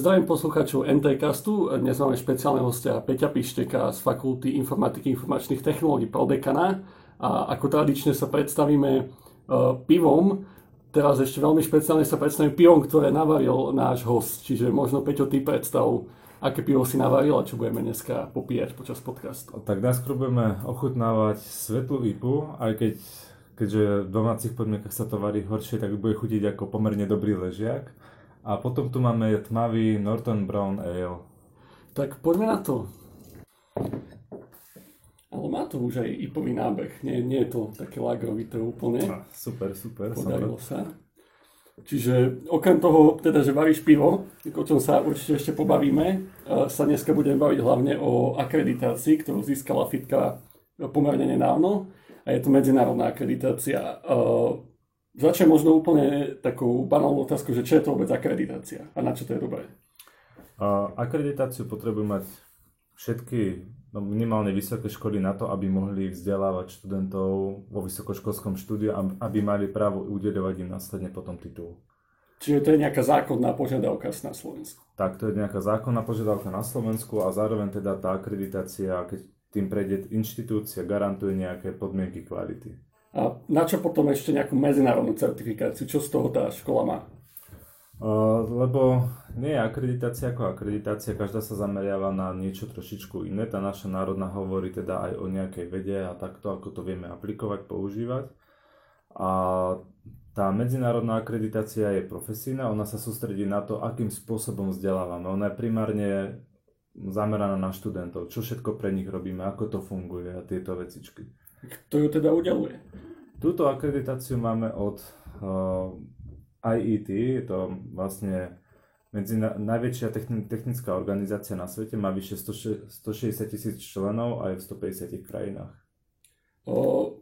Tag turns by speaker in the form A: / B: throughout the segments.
A: Zdravím poslucháčov NTCastu. Dnes máme špeciálneho hostia Peťa Pišteka z Fakulty informatiky informačných technológií Prodekana. A ako tradične sa predstavíme uh, pivom. Teraz ešte veľmi špeciálne sa predstavím pivom, ktoré navaril náš host. Čiže možno Peťo, ty predstav, aké pivo si navaril a čo budeme dneska popíjať počas podcastu.
B: Tak dnes budeme ochutnávať svetlú IPu, aj keď keďže v domácich podmienkach sa to varí horšie, tak bude chutiť ako pomerne dobrý ležiak. A potom tu máme tmavý Norton Brown Ale.
A: Tak poďme na to. Ale má to už aj ipový nábeh. Nie, nie je to také lagrovité úplne.
B: A, super, super.
A: Podarilo sa. Čiže okrem toho, teda, že varíš pivo, o čom sa určite ešte pobavíme, sa dneska budeme baviť hlavne o akreditácii, ktorú získala FITka pomerne nedávno. A je to medzinárodná akreditácia Začnem možno úplne takou banálnou otázku, že čo je to vôbec akreditácia a na čo to je dobré?
B: Uh, akreditáciu potrebujú mať všetky no, minimálne vysoké školy na to, aby mohli vzdelávať študentov vo vysokoškolskom štúdiu, aby mali právo udeľovať im následne potom titul.
A: Čiže to je nejaká zákonná požiadavka na Slovensku?
B: Tak, to je nejaká zákonná požiadavka na Slovensku a zároveň teda tá akreditácia, keď tým prejde inštitúcia, garantuje nejaké podmienky kvality.
A: A na čo potom ešte nejakú medzinárodnú certifikáciu? Čo z toho tá škola má?
B: Uh, lebo nie je akreditácia ako akreditácia, každá sa zameriava na niečo trošičku iné. Tá naša národná hovorí teda aj o nejakej vede a takto, ako to vieme aplikovať, používať. A tá medzinárodná akreditácia je profesína, ona sa sústredí na to, akým spôsobom vzdelávame. Ona je primárne zameraná na študentov, čo všetko pre nich robíme, ako to funguje a tieto vecičky.
A: Kto ju teda udeluje?
B: Túto akreditáciu máme od uh, IET, je to vlastne medzi na, najväčšia techni, technická organizácia na svete, má vyše 100, 160 tisíc členov a je v 150 krajinách.
A: O,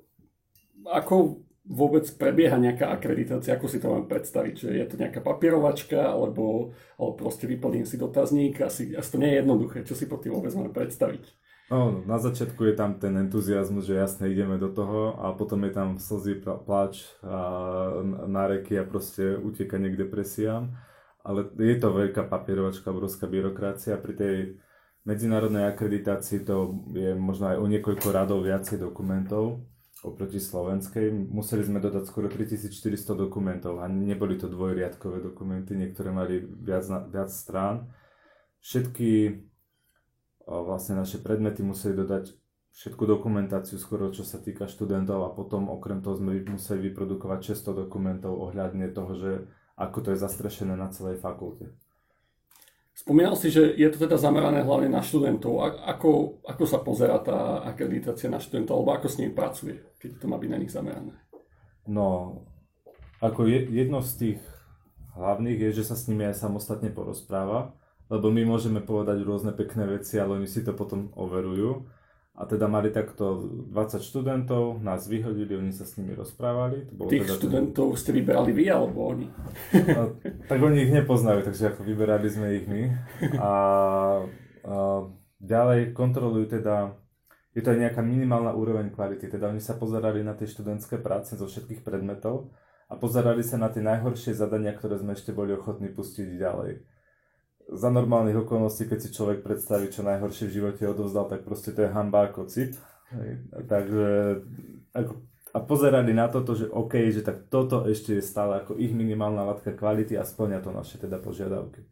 A: ako vôbec prebieha nejaká akreditácia, ako si to mám predstaviť? Že je to nejaká papierovačka, alebo, alebo proste vyplním si dotazník, asi, asi to nie je jednoduché, čo si pod tým vôbec máme predstaviť?
B: No, na začiatku je tam ten entuziasmus, že jasne ideme do toho a potom je tam slzy, pláč a náreky a proste utekanie k depresiám. Ale je to veľká papierovačka, obrovská byrokracia. Pri tej medzinárodnej akreditácii to je možno aj o niekoľko radov viacej dokumentov oproti slovenskej. Museli sme dodať skoro 3400 dokumentov a neboli to dvojriadkové dokumenty, niektoré mali viac, viac strán. Všetky vlastne naše predmety museli dodať všetku dokumentáciu skoro, čo sa týka študentov a potom okrem toho sme museli vyprodukovať 600 dokumentov ohľadne toho, že ako to je zastrešené na celej fakulte.
A: Spomínal si, že je to teda zamerané hlavne na študentov. Ako, ako sa pozera tá akreditácia na študentov, alebo ako s nimi pracuje, keď to má byť na nich zamerané?
B: No, ako jedno z tých hlavných je, že sa s nimi aj samostatne porozpráva lebo my môžeme povedať rôzne pekné veci, ale oni si to potom overujú. A teda mali takto 20 študentov, nás vyhodili, oni sa s nimi rozprávali.
A: To bolo Tých teda študentov ten... ste vyberali vy alebo oni?
B: A, tak oni ich nepoznajú, takže ako vyberali sme ich my. A, a ďalej kontrolujú teda, je to aj nejaká minimálna úroveň kvality, teda oni sa pozerali na tie študentské práce zo všetkých predmetov a pozerali sa na tie najhoršie zadania, ktoré sme ešte boli ochotní pustiť ďalej za normálnych okolností, keď si človek predstaví, čo najhoršie v živote odovzdal, tak proste to je hamba ako cit. Takže ako, a pozerali na toto, že OK, že tak toto ešte je stále ako ich minimálna látka kvality a splňa to naše teda požiadavky.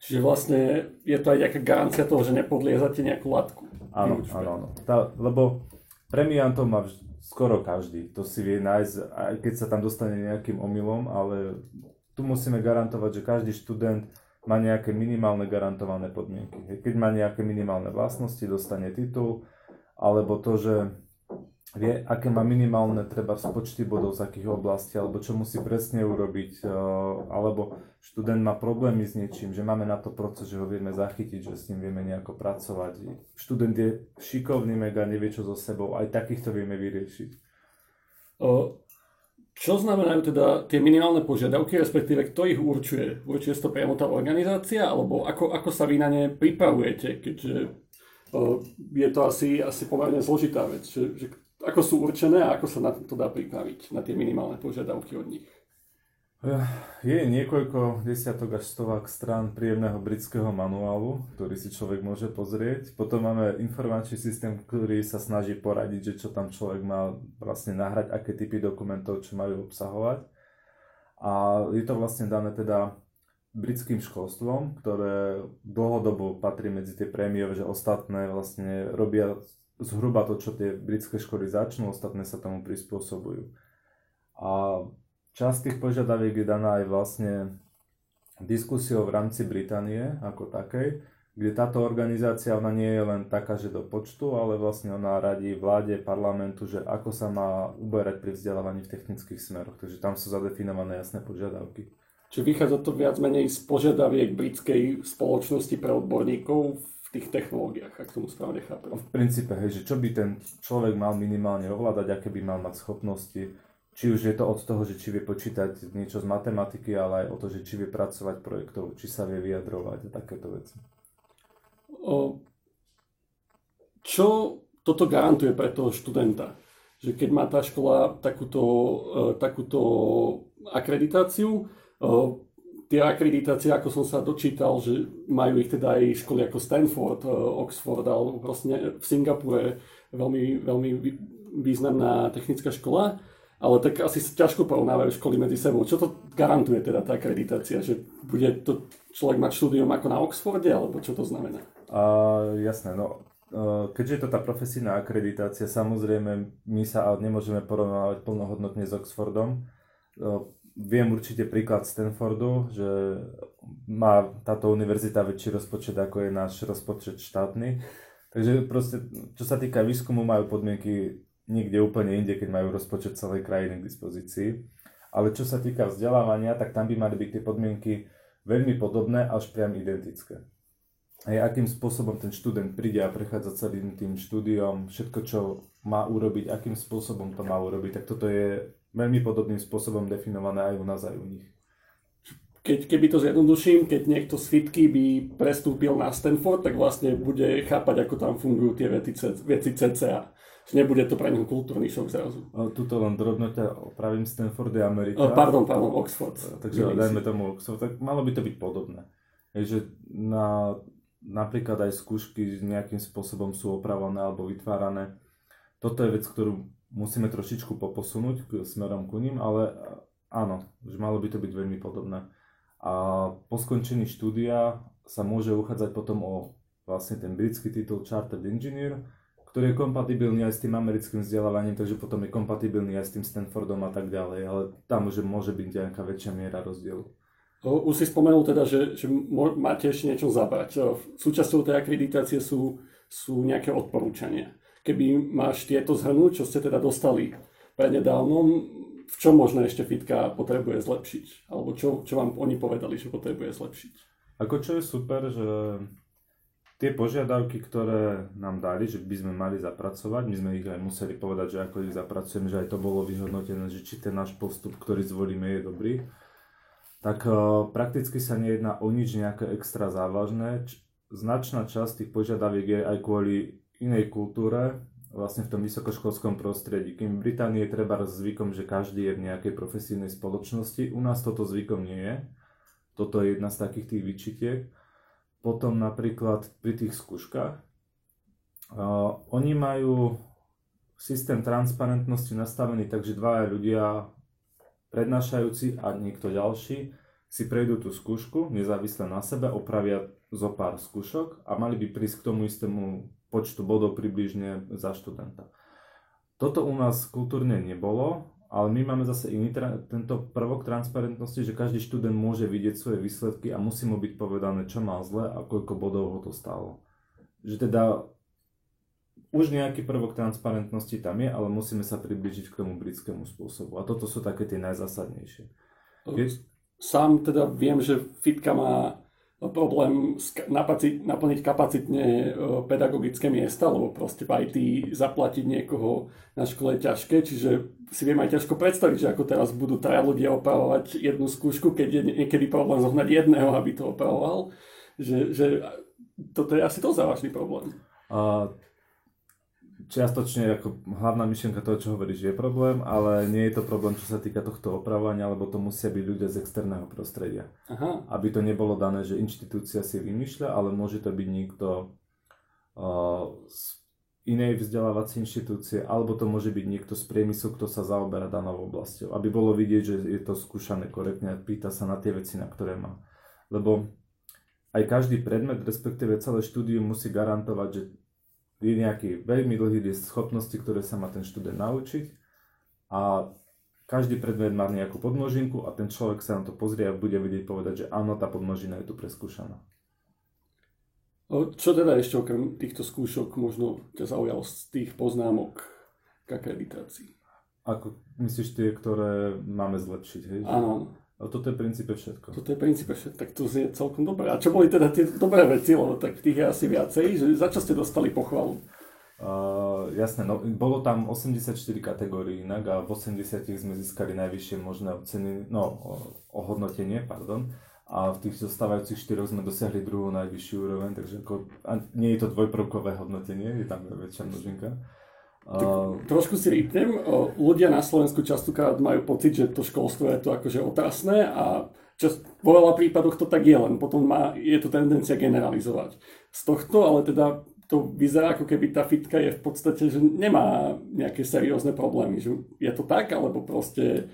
A: Čiže vlastne je to aj nejaká garancia toho, že nepodliezate nejakú látku.
B: Áno, áno, áno. Tá, lebo premiantov má vž- skoro každý. To si vie nájsť, aj keď sa tam dostane nejakým omylom, ale tu musíme garantovať, že každý študent má nejaké minimálne garantované podmienky. Keď má nejaké minimálne vlastnosti, dostane titul, alebo to, že vie, aké má minimálne treba z počty bodov z akých oblastí, alebo čo musí presne urobiť, eh, alebo študent má problémy s niečím, že máme na to proces, že ho vieme zachytiť, že s ním vieme nejako pracovať. Študent je šikovný, mega nevie čo so sebou, aj takýchto vieme vyriešiť.
A: Čo znamenajú teda tie minimálne požiadavky, respektíve kto ich určuje? Určuje to priamo tá organizácia, alebo ako, ako sa vy na ne pripravujete, keďže uh, je to asi, asi pomerne zložitá vec, že, že ako sú určené a ako sa na to dá pripraviť, na tie minimálne požiadavky od nich?
B: Je niekoľko desiatok až stovák strán príjemného britského manuálu, ktorý si človek môže pozrieť. Potom máme informačný systém, ktorý sa snaží poradiť, že čo tam človek má vlastne nahrať, aké typy dokumentov, čo majú obsahovať. A je to vlastne dané teda britským školstvom, ktoré dlhodobo patrí medzi tie prémiové, že ostatné vlastne robia zhruba to, čo tie britské školy začnú, ostatné sa tomu prispôsobujú. A Časť tých požiadaviek je daná aj vlastne diskusiou v rámci Británie ako takej, kde táto organizácia ona nie je len taká, že do počtu, ale vlastne ona radí vláde, parlamentu, že ako sa má uberať pri vzdelávaní v technických smeroch. Takže tam sú zadefinované jasné požiadavky.
A: Čiže vychádza to viac menej z požiadaviek britskej spoločnosti pre odborníkov v tých technológiách, ak tomu správne chápem.
B: V princípe, hej, že čo by ten človek mal minimálne ovládať, aké by mal mať schopnosti, či už je to od toho, že či vie počítať niečo z matematiky, ale aj o to, že či vie pracovať projektov, či sa vie vyjadrovať a takéto veci.
A: O, čo toto garantuje pre toho študenta? Že keď má tá škola takúto, e, takúto akreditáciu, e, tie akreditácie, ako som sa dočítal, že majú ich teda aj školy ako Stanford, e, Oxford alebo proste v Singapure veľmi, veľmi významná technická škola ale tak asi ťažko porovnávajú školy medzi sebou. Čo to garantuje teda tá akreditácia? Že bude to človek mať štúdium ako na Oxforde, alebo čo to znamená?
B: Uh, jasné, no keďže je to tá profesijná akreditácia, samozrejme my sa nemôžeme porovnávať plnohodnotne s Oxfordom. Viem určite príklad Stanfordu, že má táto univerzita väčší rozpočet ako je náš rozpočet štátny. Takže proste, čo sa týka výskumu, majú podmienky niekde úplne inde, keď majú rozpočet celej krajiny k dispozícii. Ale čo sa týka vzdelávania, tak tam by mali byť tie podmienky veľmi podobné, až priam identické. Aj akým spôsobom ten študent príde a prechádza celým tým štúdiom, všetko, čo má urobiť, akým spôsobom to má urobiť, tak toto je veľmi podobným spôsobom definované aj u nás, aj u nich.
A: Keď, keby to zjednoduším, keď niekto z fitky by prestúpil na Stanford, tak vlastne bude chápať, ako tam fungujú tie veci, veci CCA nebude to pre neho kultúrny šok zrazu.
B: tuto len drobno ťa opravím, Stanford je Amerika.
A: pardon, pardon, Oxford.
B: Takže Nevím dajme tomu Oxford, tak malo by to byť podobné. Je, že na, napríklad aj skúšky nejakým spôsobom sú opravované alebo vytvárané. Toto je vec, ktorú musíme trošičku poposunúť k, smerom ku ním, ale áno, že malo by to byť veľmi podobné. A po skončení štúdia sa môže uchádzať potom o vlastne ten britský titul Chartered Engineer, ktorý je kompatibilný aj s tým americkým vzdelávaním, takže potom je kompatibilný aj s tým Stanfordom a tak ďalej, ale tam už môže byť nejaká väčšia miera rozdielu.
A: Už si spomenul teda, že, že máte ešte niečo zabrať. Súčasťou tej akreditácie sú, sú nejaké odporúčania. Keby máš tieto zhrnúť, čo ste teda dostali prednedávnom, v čom možno ešte fitka potrebuje zlepšiť? Alebo čo, čo vám oni povedali, že potrebuje zlepšiť?
B: Ako čo je super, že tie požiadavky, ktoré nám dali, že by sme mali zapracovať, my sme ich aj museli povedať, že ako ich zapracujeme, že aj to bolo vyhodnotené, že či ten náš postup, ktorý zvolíme, je dobrý, tak uh, prakticky sa nejedná o nič nejaké extra závažné. Značná časť tých požiadaviek je aj kvôli inej kultúre, vlastne v tom vysokoškolskom prostredí. Kým v Británii je treba zvykom, že každý je v nejakej profesijnej spoločnosti, u nás toto zvykom nie je. Toto je jedna z takých tých vyčitiek. Potom napríklad pri tých skúškach, uh, oni majú systém transparentnosti nastavený tak, že dvaja ľudia prednášajúci a niekto ďalší si prejdú tú skúšku nezávisle na sebe, opravia zo pár skúšok a mali by prísť k tomu istému počtu bodov približne za študenta. Toto u nás kultúrne nebolo ale my máme zase iný tra- tento prvok transparentnosti, že každý študent môže vidieť svoje výsledky a musí mu byť povedané, čo má zle a koľko bodov ho to stalo. Že teda už nejaký prvok transparentnosti tam je, ale musíme sa približiť k tomu britskému spôsobu. A toto sú také tie najzásadnejšie.
A: Sám teda viem, že Fitka má problém naplniť kapacitne e, pedagogické miesta, lebo proste v IT zaplatiť niekoho na škole je ťažké, čiže si viem aj ťažko predstaviť, že ako teraz budú traja ľudia opravovať jednu skúšku, keď je niekedy problém zohnať jedného, aby to opravoval, že, že toto je asi to závažný problém. A
B: čiastočne ako hlavná myšlienka toho, čo hovoríš, je problém, ale nie je to problém, čo sa týka tohto opravovania, lebo to musia byť ľudia z externého prostredia. Aha. Aby to nebolo dané, že inštitúcia si vymýšľa, ale môže to byť niekto uh, z inej vzdelávacej inštitúcie, alebo to môže byť niekto z priemyslu, kto sa zaoberá danou oblasťou. Aby bolo vidieť, že je to skúšané korektne a pýta sa na tie veci, na ktoré má. Lebo aj každý predmet, respektíve celé štúdium musí garantovať, že je nejaký veľmi dlhý list schopnosti, ktoré sa má ten študent naučiť a každý predmet má nejakú podmnožinku a ten človek sa na to pozrie a bude vedieť povedať, že áno, tá podmnožina je tu preskúšaná.
A: Čo teda ešte okrem týchto skúšok možno ťa zaujalo z tých poznámok k akreditácii?
B: Ako myslíš tie, ktoré máme zlepšiť, hej?
A: Áno.
B: A toto je princípe všetko.
A: Toto je princípe všetko, tak to je celkom dobré. A čo boli teda tie dobré veci, lebo tak tých je asi viacej, že za čo ste dostali pochvalu?
B: Uh, jasné, no, bolo tam 84 kategórií inak a v 80 sme získali najvyššie možné oceny, no, ohodnotenie, pardon. A v tých zostávajúcich štyroch sme dosiahli druhú najvyššiu úroveň, takže ako, a nie je to dvojprvkové hodnotenie, je tam väčšia množinka.
A: Tak trošku si rýpnem. Ľudia na Slovensku častokrát majú pocit, že to školstvo je to akože otrasné a čas, vo veľa prípadoch to tak je, len potom má, je to tendencia generalizovať. Z tohto ale teda to vyzerá ako keby tá fitka je v podstate, že nemá nejaké seriózne problémy. Že je to tak, alebo proste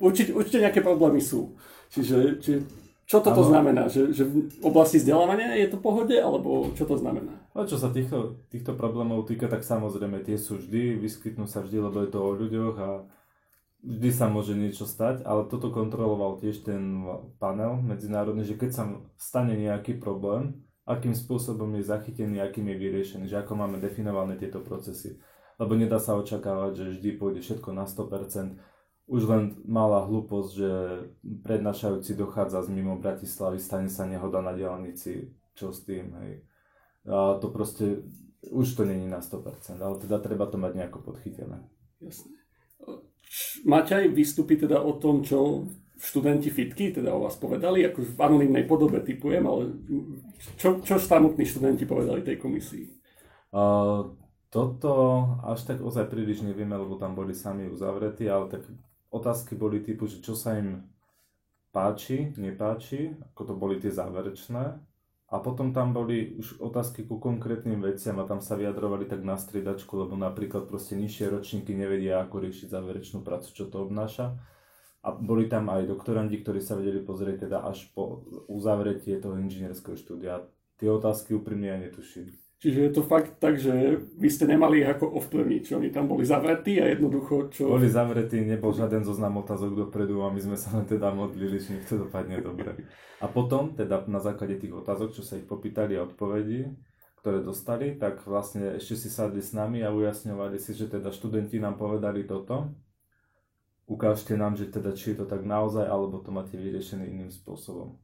A: určite, určite nejaké problémy sú. Čiže, čiže čo toto ano. znamená? Že, že v oblasti vzdelávania je to pohode, alebo čo to znamená?
B: No, čo sa týchto, týchto problémov týka, tak samozrejme tie sú vždy, vyskytnú sa vždy, lebo je to o ľuďoch a vždy sa môže niečo stať, ale toto kontroloval tiež ten panel medzinárodný, že keď sa stane nejaký problém, akým spôsobom je zachytený, akým je vyriešený, že ako máme definované tieto procesy. Lebo nedá sa očakávať, že vždy pôjde všetko na 100%, už len malá hlúposť, že prednášajúci dochádza z mimo Bratislavy, stane sa nehoda na diálnici, čo s tým, hej. A to proste, už to není na 100%, ale teda treba to mať nejako podchytené.
A: Jasne. Máte aj výstupy teda o tom, čo študenti fitky teda o vás povedali, ako v anonimnej podobe typujem, ale čo, čo samotní študenti povedali tej komisii?
B: Uh, toto až tak ozaj príliš nevieme, lebo tam boli sami uzavretí, ale tak otázky boli typu, že čo sa im páči, nepáči, ako to boli tie záverečné. A potom tam boli už otázky ku konkrétnym veciam a tam sa vyjadrovali tak na striedačku, lebo napríklad proste nižšie ročníky nevedia, ako riešiť záverečnú prácu, čo to obnáša. A boli tam aj doktorandi, ktorí sa vedeli pozrieť teda až po uzavretie toho inžinierského štúdia. Tie otázky úprimne ja netuším.
A: Čiže je to fakt tak, že vy ste nemali ako ovplyvniť, že oni tam boli zavretí a jednoducho čo...
B: Boli zavretí, nebol žiaden zoznam otázok dopredu a my sme sa len teda modlili, že nech to dopadne dobre. A potom, teda na základe tých otázok, čo sa ich popýtali a odpovedí, ktoré dostali, tak vlastne ešte si sadli s nami a ujasňovali si, že teda študenti nám povedali toto. Ukážte nám, že teda či je to tak naozaj, alebo to máte vyriešené iným spôsobom.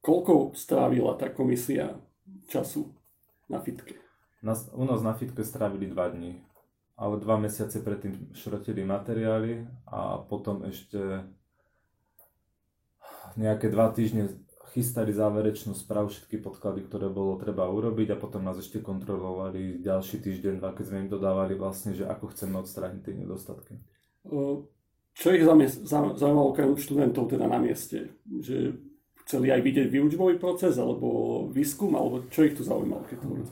A: Koľko strávila tá komisia času na fitke?
B: Nás, u nás na fitke strávili dva dní. Ale dva mesiace predtým šrotili materiály a potom ešte nejaké dva týždne chystali záverečnú správu, všetky podklady, ktoré bolo treba urobiť a potom nás ešte kontrolovali ďalší týždeň, dva, keď sme im dodávali vlastne, že ako chceme odstrániť tie nedostatky.
A: Čo ich zaujímalo okrem študentov teda na mieste? Že chceli aj vidieť výučbový proces, alebo výskum, alebo čo ich tu zaujímalo, keď to boli?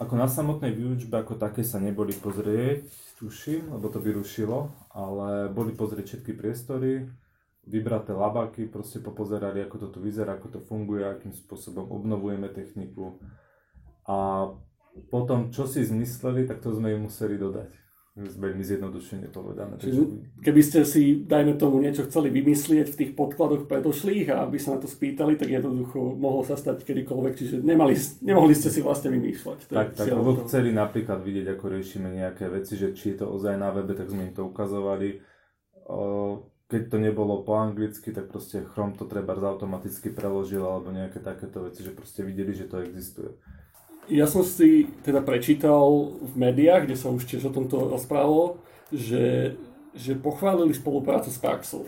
B: Ako na samotnej výučbe ako také sa neboli pozrieť, tuším, lebo to by rušilo, ale boli pozrieť všetky priestory, vybraté labáky, proste popozerali, ako to tu vyzerá, ako to funguje, akým spôsobom obnovujeme techniku. A potom, čo si zmysleli, tak to sme im museli dodať veľmi zjednodušene povedané.
A: Čiže keby ste si, dajme tomu, niečo chceli vymyslieť v tých podkladoch predošlých a aby sa na to spýtali, tak jednoducho mohlo sa stať kedykoľvek, čiže nemali, nemohli ste si vlastne vymýšľať.
B: Tak, tak, lebo chceli napríklad vidieť, ako riešime nejaké veci, že či je to ozaj na webe, tak sme im to ukazovali. Keď to nebolo po anglicky, tak proste Chrome to treba automaticky preložil alebo nejaké takéto veci, že proste videli, že to existuje.
A: Ja som si teda prečítal v médiách, kde sa už tiež o tomto rozprávalo, že, že pochválili spoluprácu s Praxou.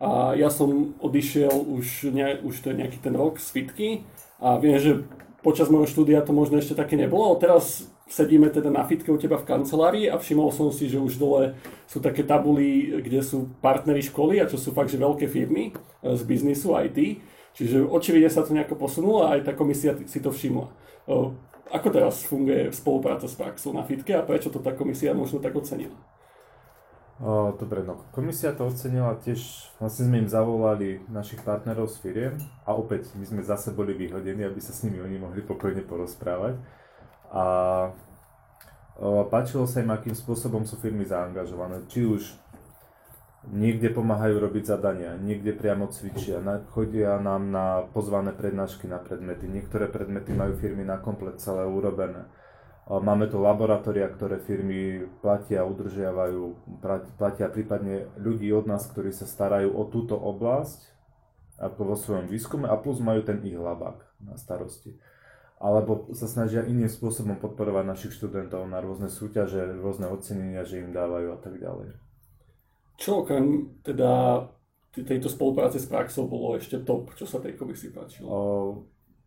A: A ja som odišiel už, ne, už to je nejaký ten rok z fitky a viem, že počas môjho štúdia to možno ešte také nebolo, ale teraz sedíme teda na fitke u teba v kancelárii a všimol som si, že už dole sú také tabuly, kde sú partnery školy a čo sú fakt, že veľké firmy e, z biznisu IT. Čiže očividne sa to nejako posunulo a aj tá komisia si to všimla. Ako teraz funguje spolupráca s Praxou na fitke a prečo to tá komisia možno tak ocenila?
B: O, dobre, no komisia to ocenila tiež, vlastne sme im zavolali našich partnerov z firiem a opäť my sme zase boli vyhodení, aby sa s nimi oni mohli pokojne porozprávať a páčilo sa im, akým spôsobom sú firmy zaangažované. Či už niekde pomáhajú robiť zadania, niekde priamo cvičia, chodia nám na pozvané prednášky na predmety. Niektoré predmety majú firmy na komplet celé urobené. Máme tu laboratória, ktoré firmy platia, udržiavajú, platia prípadne ľudí od nás, ktorí sa starajú o túto oblasť ako vo svojom výskume a plus majú ten ich labák na starosti alebo sa snažia iným spôsobom podporovať našich študentov na rôzne súťaže, rôzne ocenenia, že im dávajú a tak ďalej.
A: Čo okrem teda tejto spolupráce s praxou bolo ešte top, čo sa tej komisii páčilo? O,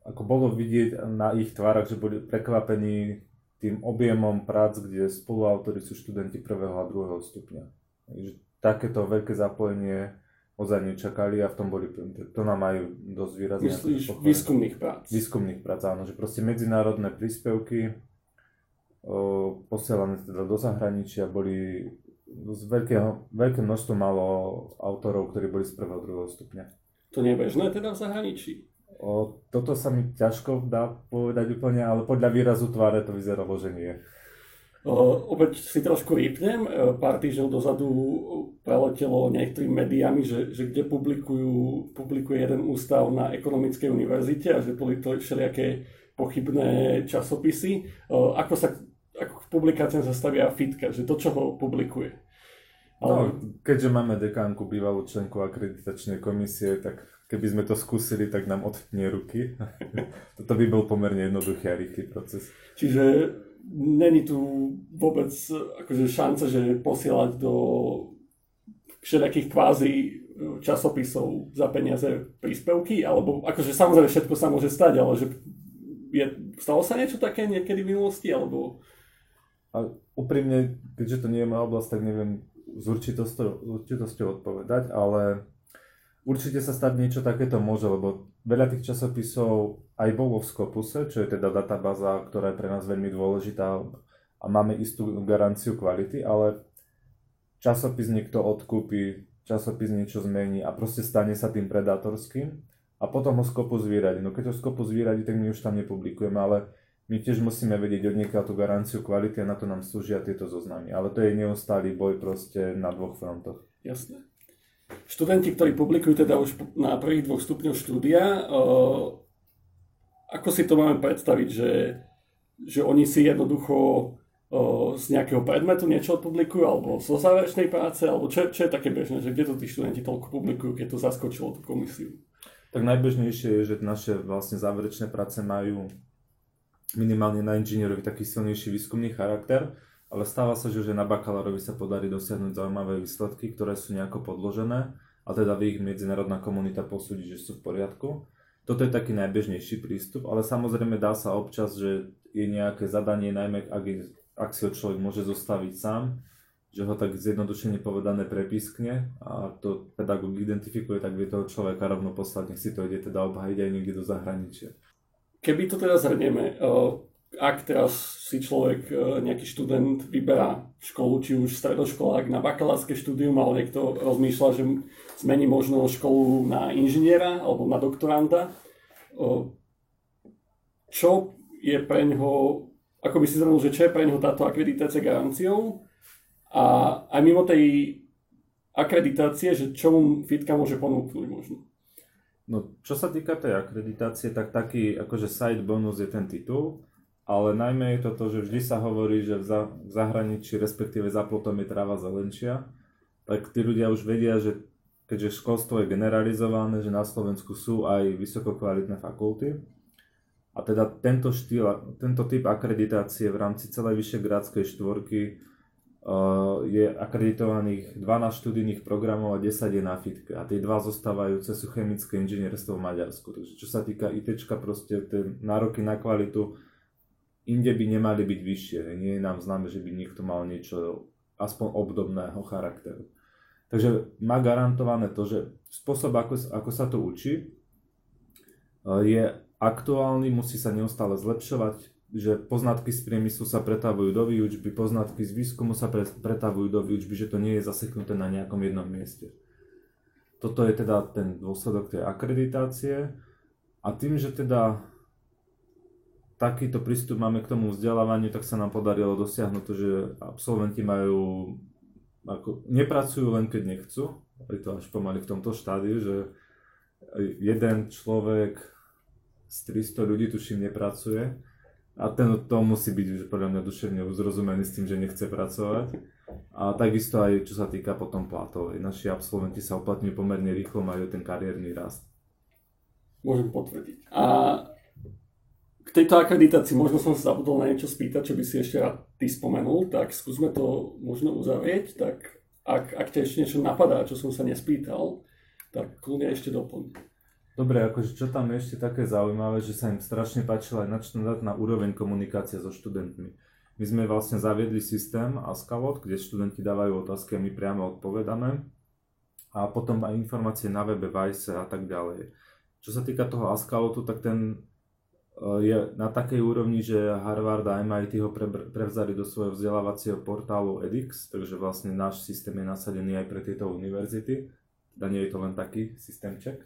B: ako bolo vidieť na ich tvárach, že boli prekvapení tým objemom prác, kde spoluautori sú študenti prvého a druhého stupňa. Takže takéto veľké zapojenie ozaj nečakali a v tom boli, to nám majú dosť výrazne.
A: Myslíš výskumných prác?
B: Výskumných prác, áno, že proste medzinárodné príspevky o, posielané teda do zahraničia boli z veľkého, veľké množstvo malo autorov, ktorí boli z prvého, druhého stupňa.
A: To nie je bežné teda v zahraničí?
B: O, toto sa mi ťažko dá povedať úplne, ale podľa výrazu tváre to vyzeralo, že nie.
A: Uh, opäť si trošku rýpnem, uh, pár týždňov dozadu preletelo niektorými médiami, že, že kde publikujú, publikuje jeden ústav na ekonomickej univerzite a že boli to všelijaké pochybné časopisy. Uh, ako sa ako k publikáciám sa stavia fitka, že to, čo ho publikuje.
B: No, keďže máme dekánku, bývalú členku akreditačnej komisie, tak keby sme to skúsili, tak nám odtnie ruky. Toto by bol pomerne jednoduchý a rýchly proces.
A: Čiže není tu vôbec akože šanca, že posielať do všelijakých kvázi e, časopisov za peniaze príspevky, alebo akože samozrejme všetko sa môže stať, ale že je, stalo sa niečo také niekedy v minulosti, alebo...
B: A úprimne, keďže to nie je moja oblasť, tak neviem s určitosťou, určitosťou odpovedať, ale určite sa stať niečo takéto môže, lebo veľa tých časopisov aj bolo v Scopuse, čo je teda databáza, ktorá je pre nás veľmi dôležitá a máme istú garanciu kvality, ale časopis niekto odkúpi, časopis niečo zmení a proste stane sa tým predátorským a potom ho Scopus vyradí. No keď ho Scopus vyradí, tak my už tam nepublikujeme, ale my tiež musíme vedieť od tú garanciu kvality a na to nám slúžia tieto zoznamy. Ale to je neustály boj proste na dvoch frontoch.
A: Jasné. Študenti, ktorí publikujú teda už na prvých dvoch stupňoch štúdia, ako si to máme predstaviť, že, že oni si jednoducho o, z nejakého predmetu niečo publikujú, alebo zo záverečnej práce, alebo čo, čo je také bežné, že kde to tí študenti toľko publikujú, keď to zaskočilo tú komisiu?
B: Tak najbežnejšie je, že naše vlastne záverečné práce majú minimálne na inžinierovi taký silnejší výskumný charakter, ale stáva sa, že na bakalárovi sa podarí dosiahnuť zaujímavé výsledky, ktoré sú nejako podložené a teda by ich medzinárodná komunita posúdi, že sú v poriadku. Toto je taký najbežnejší prístup, ale samozrejme dá sa občas, že je nejaké zadanie, najmä ak, je, ak si ho človek môže zostaviť sám, že ho tak zjednodušene povedané prepiskne a to pedagóg identifikuje, tak vie toho človeka rovno poslať, nech si to ide teda obhajiť aj niekde do zahraničia.
A: Keby to teda zhrnieme, eh, ak teraz si človek, eh, nejaký študent vyberá školu, či už stredoškolák na bakalárske štúdium, ale niekto rozmýšľa, že zmení možno školu na inžiniera alebo na doktoranta. Čo je pre ňoho, ako by si zhrnul, že čo je pre ňoho táto akreditácia garanciou a aj mimo tej akreditácie, že čo mu FITka môže ponúknuť možno.
B: No, čo sa týka tej akreditácie, tak taký akože side bonus je ten titul, ale najmä je to to, že vždy sa hovorí, že v, za, v zahraničí, respektíve za plotom je tráva zelenčia, tak tí ľudia už vedia, že keďže školstvo je generalizované, že na Slovensku sú aj vysokokvalitné fakulty. A teda tento, štýl, tento typ akreditácie v rámci celej vyšegrádskej štvorky uh, je akreditovaných 12 študijných programov a 10 je na FITke. A tie dva zostávajúce sú chemické inžinierstvo v Maďarsku. Takže čo sa týka IT, proste tie nároky na kvalitu inde by nemali byť vyššie. Nie je nám známe, že by niekto mal niečo aspoň obdobného charakteru. Takže má garantované to, že spôsob, ako, ako sa to učí, e, je aktuálny, musí sa neustále zlepšovať, že poznatky z priemyslu sa pretavujú do výučby, poznatky z výskumu sa pretavujú do výučby, že to nie je zaseknuté na nejakom jednom mieste. Toto je teda ten dôsledok tej akreditácie. A tým, že teda takýto prístup máme k tomu vzdelávaniu, tak sa nám podarilo dosiahnuť to, že absolventi majú ako, nepracujú len keď nechcú, je to až pomaly v tomto štádiu, že jeden človek z 300 ľudí tuším nepracuje a ten to musí byť že podľa mňa duševne uzrozumený s tým, že nechce pracovať. A takisto aj čo sa týka potom platov. Naši absolventi sa uplatňujú pomerne rýchlo, majú ten kariérny rast.
A: Môžem potvrdiť. A k tejto akreditácii možno som sa zabudol na niečo spýtať, čo by si ešte rád ty spomenul, tak skúsme to možno uzavrieť, tak ak, ak ťa ešte niečo napadá, čo som sa nespýtal, tak kľudne ešte doplň.
B: Dobre, akože čo tam je ešte také zaujímavé, že sa im strašne páčila aj na úroveň komunikácie so študentmi. My sme vlastne zaviedli systém Ascalot, kde študenti dávajú otázky a my priamo odpovedáme. A potom aj informácie na webe, Vice a tak ďalej. Čo sa týka toho Ascalotu, tak ten Eh, je na takej úrovni, že Harvard a MIT ho pre, prevzali do svojho vzdelávacieho portálu edX, takže vlastne náš systém je nasadený aj pre tieto univerzity. Teda nie je to len taký systémček.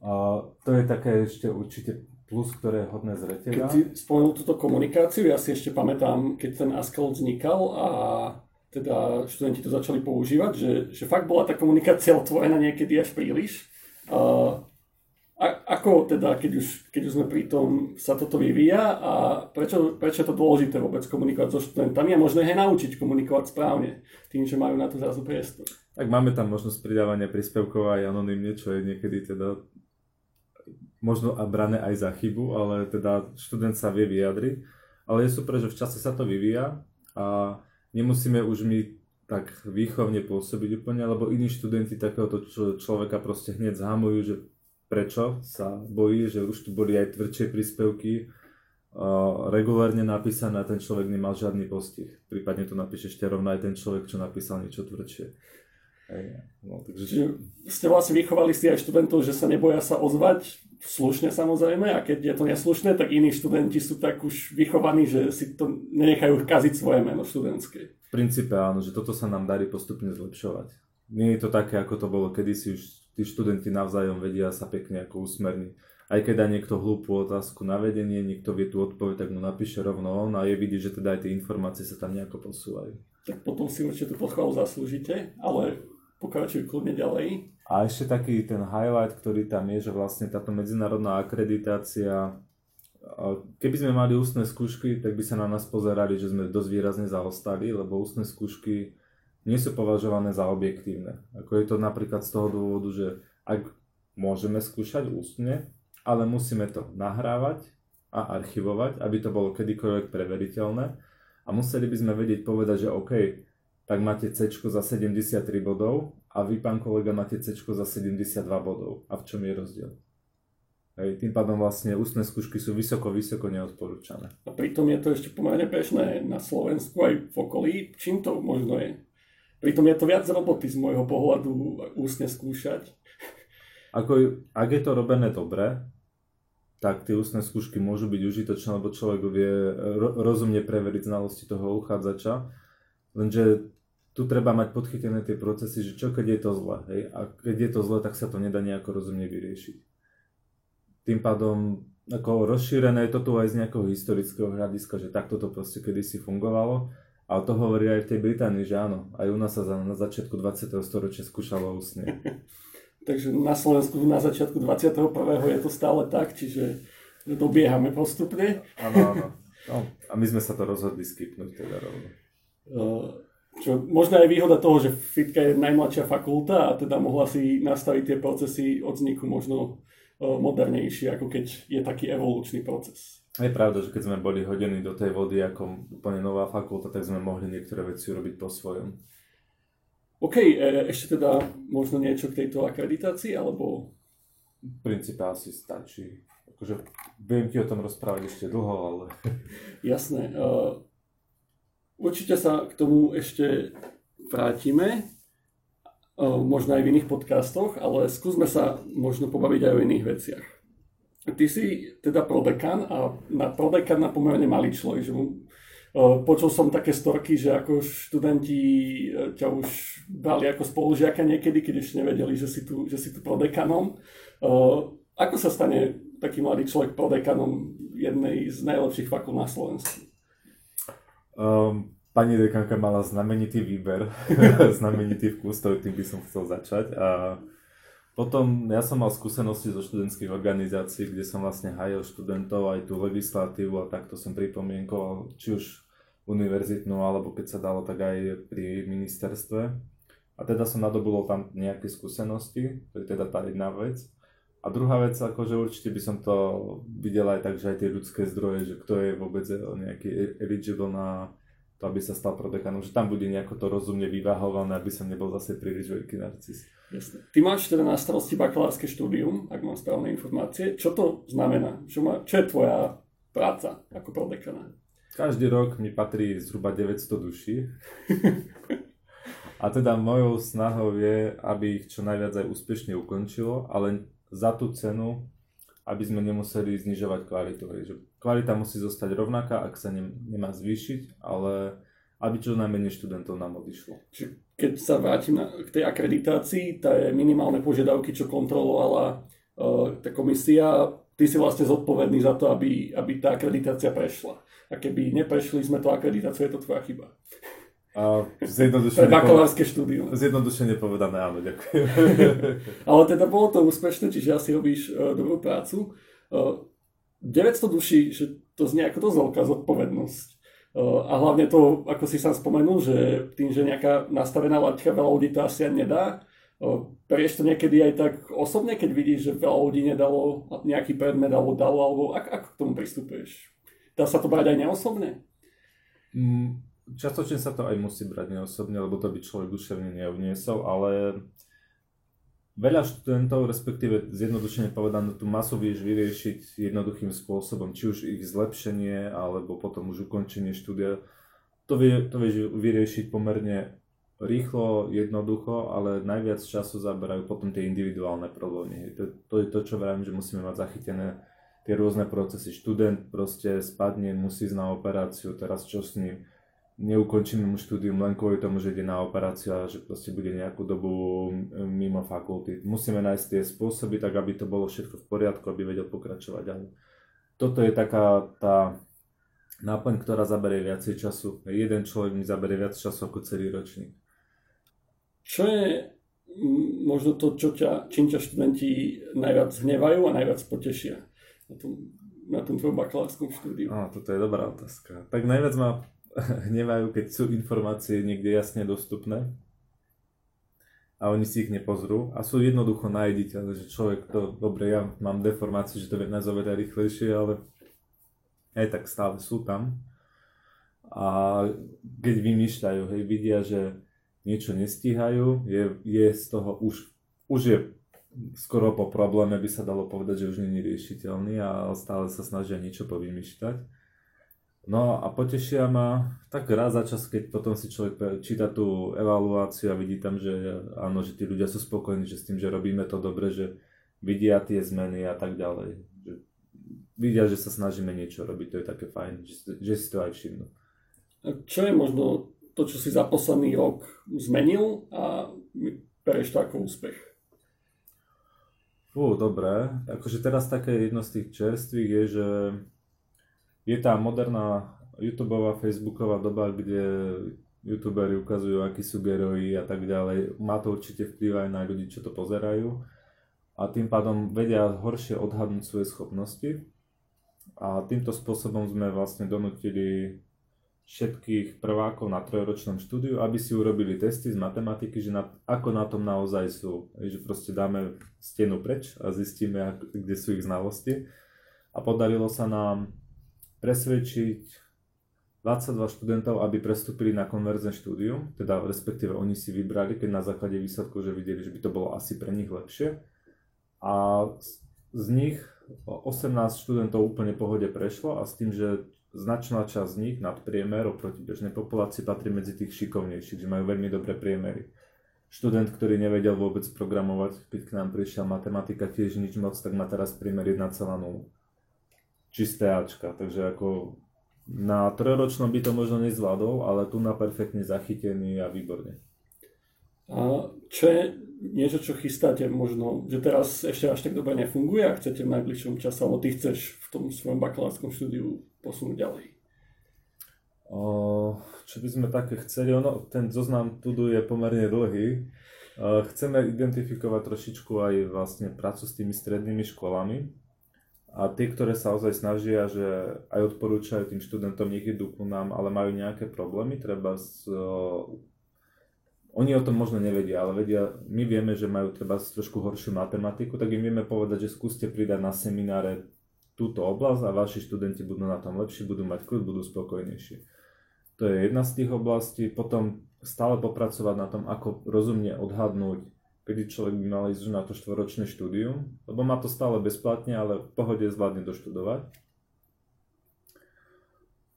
B: A to je také ešte určite plus, ktoré je hodné zreteľa.
A: Keď si spomenul túto komunikáciu, ja si ešte pamätám, keď ten Ascal vznikal a teda študenti to začali používať, že, že fakt bola tá komunikácia otvorená niekedy až príliš. Uh, a, ako teda, keď už, keď už sme pri tom, sa toto vyvíja a prečo, prečo je to dôležité vôbec komunikovať so študentami a možno aj naučiť komunikovať správne, tým, že majú na to zrazu priestor.
B: Tak máme tam možnosť pridávania príspevkov aj anonymne, čo je niekedy teda možno a brané aj za chybu, ale teda študent sa vie vyjadriť. Ale je super, že v čase sa to vyvíja a nemusíme už my tak výchovne pôsobiť úplne, lebo iní študenti takéhoto človeka proste hneď zhamujú, že prečo sa bojí, že už tu boli aj tvrdšie príspevky uh, regulárne napísané a ten človek nemal žiadny postih. Prípadne to napíše ešte rovno aj ten človek, čo napísal niečo tvrdšie.
A: No, takže... Čiže ste vlastne vychovali si aj študentov, že sa neboja sa ozvať, slušne samozrejme, a keď je to neslušné, tak iní študenti sú tak už vychovaní, že si to nenechajú kaziť svoje meno študentské.
B: V princípe áno, že toto sa nám darí postupne zlepšovať. Nie je to také, ako to bolo kedysi už tí študenti navzájom vedia sa pekne ako usmerniť. Aj keď dá niekto hlúpu otázku na vedenie, niekto vie tú odpoveď, tak mu napíše rovno on a je vidieť, že teda aj tie informácie sa tam nejako posúvajú.
A: Tak potom si určite tú pochvalu zaslúžite, ale pokračuj kľudne ďalej.
B: A ešte taký ten highlight, ktorý tam je, že vlastne táto medzinárodná akreditácia, keby sme mali ústne skúšky, tak by sa na nás pozerali, že sme dosť výrazne zaostali, lebo ústne skúšky nie sú považované za objektívne. Ako je to napríklad z toho dôvodu, že ak môžeme skúšať ústne, ale musíme to nahrávať a archivovať, aby to bolo kedykoľvek preveriteľné a museli by sme vedieť povedať, že OK, tak máte C za 73 bodov a vy, pán kolega, máte C za 72 bodov. A v čom je rozdiel? Hej, tým pádom vlastne ústne skúšky sú vysoko, vysoko neodporúčané.
A: A pritom je to ešte pomerne bežné na Slovensku aj v okolí. Čím to možno je? Pritom je to viac roboty z môjho pohľadu ústne skúšať.
B: Ako, ak je to robené dobre, tak tie ústne skúšky môžu byť užitočné, lebo človek vie ro- rozumne preveriť znalosti toho uchádzača. Lenže tu treba mať podchytené tie procesy, že čo keď je to zle. Hej? A keď je to zle, tak sa to nedá nejako rozumne vyriešiť. Tým pádom ako rozšírené je to tu aj z nejakého historického hľadiska, že takto to proste kedysi fungovalo a to hovorí aj v tej Británii, že áno, aj u nás sa na začiatku 20. storočia skúšalo ústne.
A: Takže na Slovensku na začiatku 21. je to stále tak, čiže dobiehame postupne.
B: Áno, áno. No, a my sme sa to rozhodli skipnúť teda rovno.
A: Uh, čo možno aj výhoda toho, že FITka je najmladšia fakulta a teda mohla si nastaviť tie procesy od vzniku možno uh, modernejšie, ako keď je taký evolučný proces.
B: Je pravda, že keď sme boli hodení do tej vody ako úplne nová fakulta, tak sme mohli niektoré veci urobiť po svojom.
A: OK, e, ešte teda možno niečo k tejto akreditácii, alebo...
B: V princípe asi stačí. akože viem ti o tom rozprávať ešte dlho, ale...
A: Jasné. Uh, určite sa k tomu ešte vrátime, uh, možno aj v iných podcastoch, ale skúsme sa možno pobaviť aj o iných veciach. Ty si teda prodekan a na prodekan na pomerne malý človek, že mu, uh, počul som také storky, že ako študenti ťa už brali ako spolužiaka niekedy, keď ešte nevedeli, že si tu, že si tu prodekanom. Ako sa stane taký mladý človek prodekanom jednej z najlepších fakult na Slovensku?
B: Um, pani dekanka mala znamenitý výber, znamenitý vkus, to tým by som chcel začať. A potom ja som mal skúsenosti zo študentských organizácií, kde som vlastne hajil študentov, aj tú legislatívu a takto som pripomienkoval, či už univerzitnú, alebo keď sa dalo, tak aj pri ministerstve. A teda som nadobudol tam nejaké skúsenosti, to je teda tá jedna vec. A druhá vec, akože určite by som to videl aj tak, že aj tie ľudské zdroje, že kto je vôbec nejaký e- eligible na to, aby sa stal prodekanom, že tam bude nejako to rozumne vyváhované, aby som nebol zase príliš veľký narcis.
A: Jasne. Ty máš teda na starosti bakalárske štúdium, ak mám správne informácie. Čo to znamená? Čo, má, čo je tvoja práca ako prodekana?
B: Každý rok mi patrí zhruba 900 duší. A teda mojou snahou je, aby ich čo najviac aj úspešne ukončilo, ale za tú cenu, aby sme nemuseli znižovať kvalitu. Že kvalita musí zostať rovnaká, ak sa ne, nemá zvýšiť, ale aby čo najmenej študentov nám odišlo.
A: Keď sa vrátim na, k tej akreditácii, tá je minimálne požiadavky, čo kontrolovala uh, tá komisia, ty si vlastne zodpovedný za to, aby, aby tá akreditácia prešla. A keby neprešli sme to akreditáciu, je to tvoja chyba.
B: A zjednodušene,
A: bakalárske štúdium.
B: Zjednodušene povedané, áno, ďakujem.
A: Ale teda bolo to úspešné, čiže asi robíš uh, dobrú prácu. Uh, e, 900 duší, že to znie ako dosť veľká zodpovednosť. Uh, a hlavne to, ako si sám spomenul, že tým, že nejaká nastavená laťka veľa ľudí to asi ani nedá. Uh, Perieš to niekedy aj tak osobne, keď vidíš, že veľa ľudí nedalo nejaký predmet alebo dalo, alebo ako, ako k tomu pristupuješ? Dá sa to brať aj neosobne?
B: Mm častočne sa to aj musí brať neosobne, lebo to by človek duševne neuniesol, ale veľa študentov, respektíve zjednodušene povedané, tú masu vieš vyriešiť jednoduchým spôsobom, či už ich zlepšenie, alebo potom už ukončenie štúdia. To, vie, to vieš vyriešiť pomerne rýchlo, jednoducho, ale najviac času zaberajú potom tie individuálne problémy. To, to je to, čo vravím, že musíme mať zachytené tie rôzne procesy. Študent proste spadne, musí ísť na operáciu, teraz čo s ním? Neukončíme mu štúdium len kvôli tomu, že ide na operáciu a že proste bude nejakú dobu mimo fakulty. Musíme nájsť tie spôsoby tak, aby to bolo všetko v poriadku, aby vedel pokračovať ďalej. Toto je taká tá náplň, ktorá zaberie viacej času. Jeden človek mi zaberie viac času ako celý ročník.
A: Čo je možno to, čo ťa, čím ťa študenti najviac hnevajú a najviac potešia na tom, na tom tvojom bakalárskom štúdiu?
B: Á, toto je dobrá otázka. Tak najviac ma hnevajú, keď sú informácie niekde jasne dostupné a oni si ich nepozrú a sú jednoducho nájditeľné, že človek to, dobre, ja mám deformáciu, že to vie nazoveria rýchlejšie, ale aj tak stále sú tam. A keď vymýšľajú, hej, vidia, že niečo nestíhajú, je, je z toho už, už je skoro po probléme, by sa dalo povedať, že už nie je riešiteľný a stále sa snažia niečo povymýšľať No a potešia ma tak raz za čas, keď potom si človek číta tú evaluáciu a vidí tam, že áno, že tí ľudia sú spokojní, že s tým, že robíme to dobre, že vidia tie zmeny a tak ďalej. Že vidia, že sa snažíme niečo robiť, to je také fajn, že, že si to aj všimnú.
A: Čo je možno to, čo si za posledný rok zmenil a bereš to ako úspech?
B: Fú, dobre. Akože teraz také jedno z tých čerstvých je, že je tá moderná YouTubeová, Facebooková doba, kde youtuberi ukazujú, akí sú geroji a tak ďalej. Má to určite vplyv aj na ľudí, čo to pozerajú a tým pádom vedia horšie odhadnúť svoje schopnosti. A týmto spôsobom sme vlastne donútili všetkých prvákov na trojročnom štúdiu, aby si urobili testy z matematiky, že na, ako na tom naozaj sú. Že proste dáme stenu preč a zistíme, kde sú ich znalosti. A podarilo sa nám presvedčiť 22 študentov, aby prestúpili na konverzné štúdium, teda respektíve oni si vybrali, keď na základe výsledkov, že videli, že by to bolo asi pre nich lepšie. A z nich 18 študentov úplne pohode prešlo a s tým, že značná časť z nich nad priemer oproti bežnej populácii patrí medzi tých šikovnejších, že majú veľmi dobré priemery. Študent, ktorý nevedel vôbec programovať, keď k nám prišiel matematika tiež nič moc, tak má teraz priemer 1,0. Čisté Ačka, takže ako na trojročnom by to možno nezvládol, ale tu na perfektne zachytený a výborne.
A: A čo je niečo, čo chystáte možno, že teraz ešte až tak dobre nefunguje a chcete v najbližšom čase, alebo ty chceš v tom svojom bakalárskom štúdiu posunúť ďalej?
B: O, čo by sme také chceli? Ono, ten zoznam tudu je pomerne dlhý. O, chceme identifikovať trošičku aj vlastne prácu s tými strednými školami a tie, ktoré sa ozaj snažia, že aj odporúčajú tým študentom, nech idú ku nám, ale majú nejaké problémy, treba s, oni o tom možno nevedia, ale vedia, my vieme, že majú treba trošku horšiu matematiku, tak im vieme povedať, že skúste pridať na semináre túto oblasť a vaši študenti budú na tom lepší, budú mať kľud, budú spokojnejší. To je jedna z tých oblastí. Potom stále popracovať na tom, ako rozumne odhadnúť, kedy človek by mal ísť na to štvoročné štúdium, lebo má to stále bezplatne, ale v pohode zvládne doštudovať.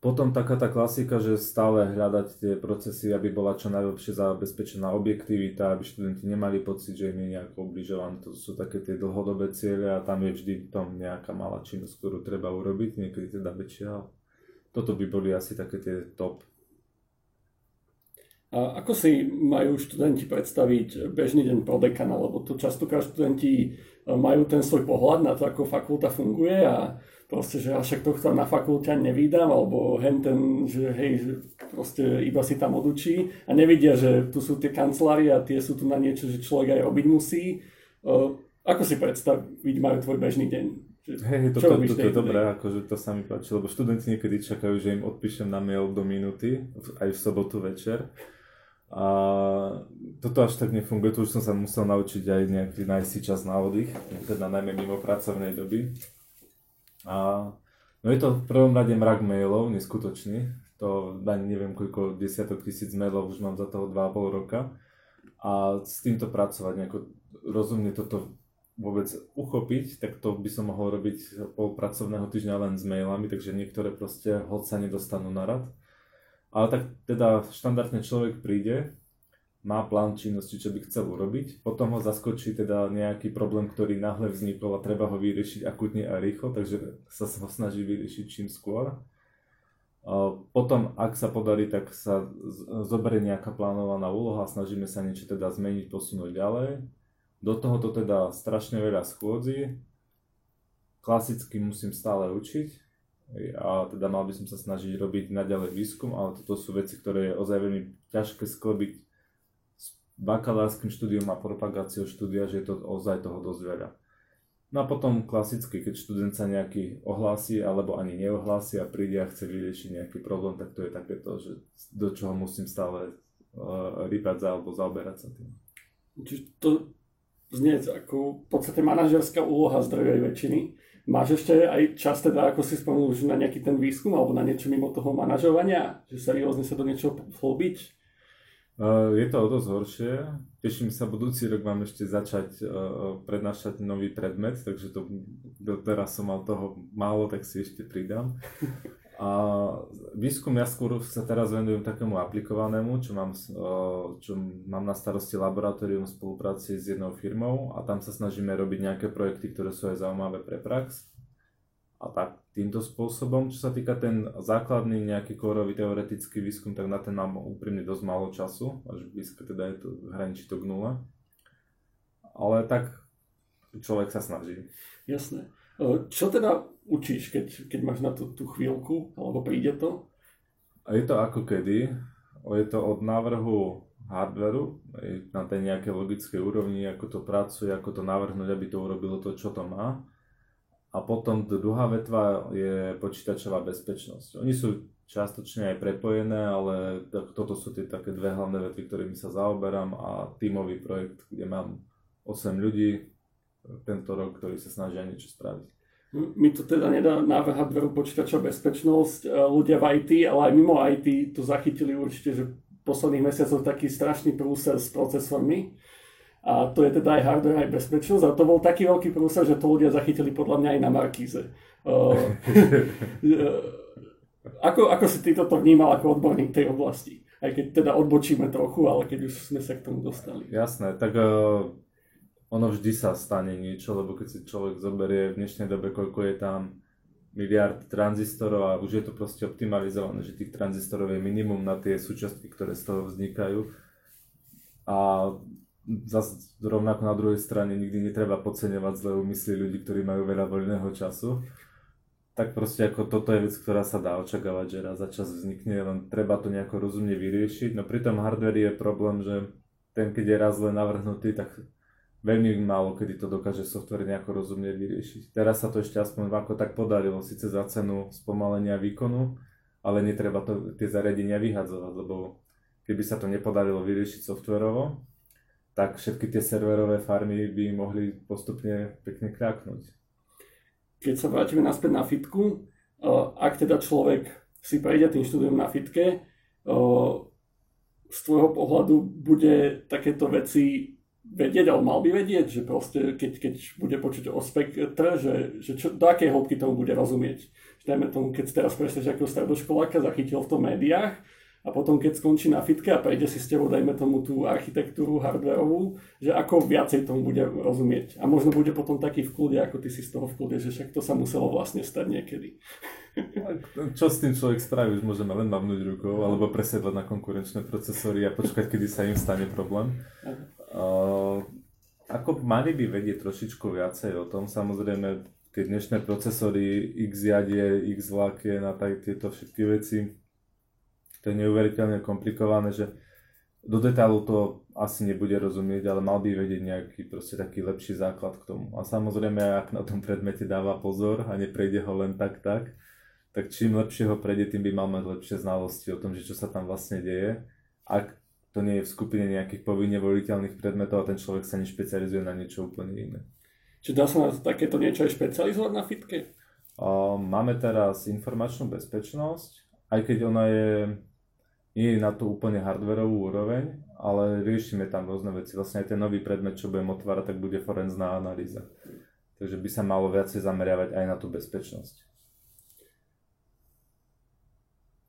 B: Potom taká tá klasika, že stále hľadať tie procesy, aby bola čo najlepšie zabezpečená objektivita, aby študenti nemali pocit, že im je nejako obližované. To sú také tie dlhodobé ciele a tam je vždy tom nejaká malá činnosť, ktorú treba urobiť, niekedy teda väčšia. Toto by boli asi také tie top.
A: A ako si majú študenti predstaviť bežný deň pro dekana, lebo to častokrát študenti majú ten svoj pohľad na to, ako fakulta funguje a proste, že však tohto na fakulte nevydám, alebo hen ten, že hej, že proste iba si tam odučí a nevidia, že tu sú tie kancelárie a tie sú tu na niečo, že človek aj robiť musí. Uh, ako si predstaviť majú tvoj bežný deň?
B: Hej, to, to, to, to je dobré, akože to sa mi páči, lebo študenti niekedy čakajú, že im odpíšem na mail do minúty, aj v sobotu večer. A toto až tak nefunguje, to už som sa musel naučiť aj nejaký nájsť čas na oddych, teda najmä mimo pracovnej doby. A no je to v prvom rade mrak mailov, neskutočný. To ani neviem, koľko desiatok tisíc mailov už mám za toho 2,5 roka. A s týmto pracovať, nejako rozumne toto vôbec uchopiť, tak to by som mohol robiť pol pracovného týždňa len s mailami, takže niektoré proste hoď sa nedostanú na rad. Ale tak teda štandardne človek príde, má plán činnosti, čo by chcel urobiť, potom ho zaskočí teda nejaký problém, ktorý náhle vznikol a treba ho vyriešiť akutne a rýchlo, takže sa ho snaží vyriešiť čím skôr. Potom, ak sa podarí, tak sa zoberie nejaká plánovaná úloha, snažíme sa niečo teda zmeniť, posunúť ďalej. Do tohoto teda strašne veľa schôdzi. Klasicky musím stále učiť a teda mal by som sa snažiť robiť naďalej výskum, ale toto sú veci, ktoré je ozaj veľmi ťažké sklobiť bakalárskym štúdiom a propagáciou štúdia, že je to ozaj toho dosť veľa. No a potom klasicky, keď študent sa nejaký ohlási alebo ani neohlási a príde a chce vyriešiť nejaký problém, tak to je takéto, že do čoho musím stále uh, rýpať za alebo zaoberať sa tým.
A: Čiže to znie ako v podstate manažerská úloha z drvej väčšiny. Máš ešte aj čas teda, ako si spomenul, na nejaký ten výskum alebo na niečo mimo toho manažovania? Že seriózne sa do niečoho vhlbiť?
B: Je to o dosť horšie. Teším sa, budúci rok mám ešte začať prednášať nový predmet, takže to, teraz som mal toho málo, tak si ešte pridám. A výskum ja skôr sa teraz venujem takému aplikovanému, čo mám, čo mám na starosti laboratórium v spolupráci s jednou firmou a tam sa snažíme robiť nejaké projekty, ktoré sú aj zaujímavé pre prax a tak týmto spôsobom. Čo sa týka ten základný nejaký kórový teoretický výskum, tak na ten mám úprimne dosť málo času, až blízko teda je to, hraničí to k nule. Ale tak človek sa snaží.
A: Jasné. Čo teda učíš, keď, keď máš na to tú chvíľku, alebo príde to?
B: A je to ako kedy. Je to od návrhu hardveru na tej nejakej logickej úrovni, ako to pracuje, ako to navrhnúť, aby to urobilo to, čo to má a potom druhá vetva je počítačová bezpečnosť. Oni sú čiastočne aj prepojené, ale toto sú tie také dve hlavné vetvy, ktorými sa zaoberám a tímový projekt, kde mám 8 ľudí tento rok, ktorí sa snažia niečo spraviť.
A: Mi to teda nedá návrhať veru počítačová bezpečnosť. Ľudia v IT, ale aj mimo IT to zachytili určite, že posledných mesiacoch taký strašný prúser s procesormi A to je teda aj hardware, aj bezpečnosť. A to bol taký veľký prúser, že to ľudia zachytili podľa mňa aj na Markíze. Uh, ako, ako si ty toto vnímal ako odborník tej oblasti? Aj keď teda odbočíme trochu, ale keď už sme sa k tomu dostali.
B: Jasné, tak uh, ono vždy sa stane niečo, lebo keď si človek zoberie v dnešnej dobe, koľko je tam miliard tranzistorov a už je to proste optimalizované, že tých tranzistorov je minimum na tie súčiastky, ktoré z toho vznikajú. A zase rovnako na druhej strane nikdy netreba podceňovať zlé úmysly ľudí, ktorí majú veľa voľného času. Tak proste ako toto je vec, ktorá sa dá očakávať, že raz za čas vznikne, len treba to nejako rozumne vyriešiť. No pri tom hardveri je problém, že ten keď je raz len navrhnutý, tak veľmi málo kedy to dokáže software nejako rozumne vyriešiť. Teraz sa to ešte aspoň ako tak podarilo, síce za cenu spomalenia výkonu, ale netreba to, tie zariadenia vyhadzovať, lebo keby sa to nepodarilo vyriešiť softverovo, tak všetky tie serverové farmy by mohli postupne pekne kráknuť.
A: Keď sa vrátime naspäť na fitku, ak teda človek si prejde tým štúdiom na fitke, z tvojho pohľadu bude takéto veci vedieť, ale mal by vedieť, že proste keď, keď bude počuť o spektre, že, že čo, do akej hĺbky tomu bude rozumieť. Že dajme tomu, keď teraz presne ako stredoškoláka zachytil v tom médiách a potom keď skončí na fitke a prejde si s tebou, dajme tomu tú architektúru hardwareovú, že ako viacej tomu bude rozumieť. A možno bude potom taký v kľude, ako ty si z toho v kľude, že však to sa muselo vlastne stať niekedy.
B: Čo s tým človek spraví, už môžeme len mavnúť rukou, alebo presedlať na konkurenčné procesory a počkať, kedy sa im stane problém. Uh, ako mali by vedieť trošičku viacej o tom, samozrejme tie dnešné procesory, x jadie, x vlákie na tak, tieto všetky veci, to je neuveriteľne komplikované, že do detailu to asi nebude rozumieť, ale mal by vedieť nejaký proste taký lepší základ k tomu. A samozrejme, ak na tom predmete dáva pozor a neprejde ho len tak tak, tak čím lepšie ho prejde, tým by mal mať lepšie znalosti o tom, že čo sa tam vlastne deje. Ak to nie je v skupine nejakých povinne voliteľných predmetov a ten človek sa nešpecializuje na niečo úplne iné.
A: Či dá sa na takéto niečo aj špecializovať na fitke?
B: Máme teraz informačnú bezpečnosť, aj keď ona je nie je na to úplne hardwareovú úroveň, ale riešime tam rôzne veci. Vlastne aj ten nový predmet, čo budem otvárať, tak bude forenzná analýza. Takže by sa malo viacej zameriavať aj na tú bezpečnosť.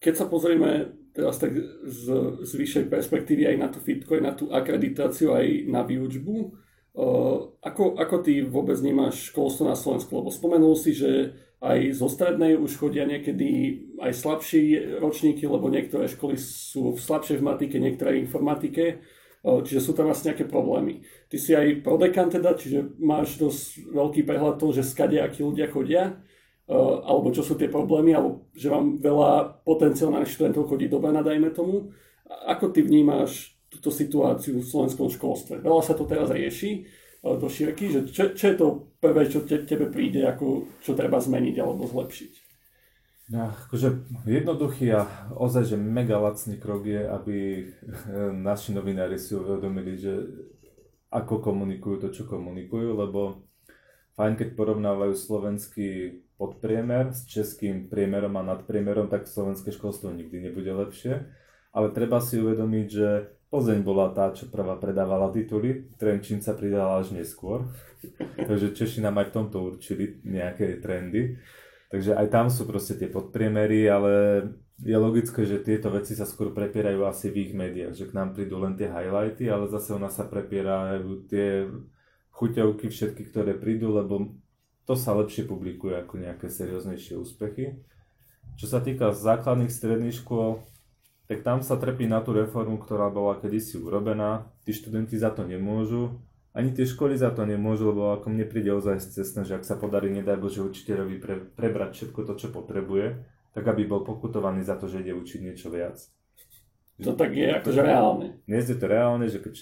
A: Keď sa pozrieme teraz tak z, z vyššej perspektívy aj na tú fitko, aj na tú akreditáciu, aj na výučbu, ako, ako ty vôbec nemáš školstvo na Slovensku? Lebo spomenul si, že aj zo strednej už chodia niekedy aj slabší ročníky, lebo niektoré školy sú v slabšej v matike, niektoré v informatike, čiže sú tam vlastne nejaké problémy. Ty si aj prodekan teda, čiže máš dosť veľký prehľad toho, že skade akí ľudia chodia, alebo čo sú tie problémy, alebo že vám veľa potenciálnych študentov chodí do Bena, dajme tomu. Ako ty vnímaš túto situáciu v slovenskom školstve? Veľa sa to teraz rieši, do šírky, že čo, čo je to prvé, čo te, tebe príde, ako, čo treba zmeniť alebo zlepšiť?
B: No, akože jednoduchý a ozaj, že mega lacný krok je, aby naši novinári si uvedomili, že ako komunikujú to, čo komunikujú, lebo fajn, keď porovnávajú slovenský podpriemer s českým priemerom a nadpriemerom, tak slovenské školstvo nikdy nebude lepšie. Ale treba si uvedomiť, že Plzeň bola tá, čo prvá predávala tituly, Trenčín sa pridala až neskôr, takže Češi nám aj v tomto určili nejaké trendy. Takže aj tam sú proste tie podpriemery, ale je logické, že tieto veci sa skôr prepierajú asi v ich médiách, že k nám prídu len tie highlighty, ale zase u nás sa prepierajú tie chuťovky všetky, ktoré prídu, lebo to sa lepšie publikuje ako nejaké serióznejšie úspechy. Čo sa týka základných stredných škôl, tak tam sa trpí na tú reformu, ktorá bola kedysi urobená. Tí študenti za to nemôžu, ani tie školy za to nemôžu, lebo ako mne príde ozaj cestné, že ak sa podarí, nedaj Bože, učiteľovi pre, prebrať všetko to, čo potrebuje, tak aby bol pokutovaný za to, že ide učiť niečo viac.
A: To tak je akože reálne.
B: Dnes je to reálne, že keď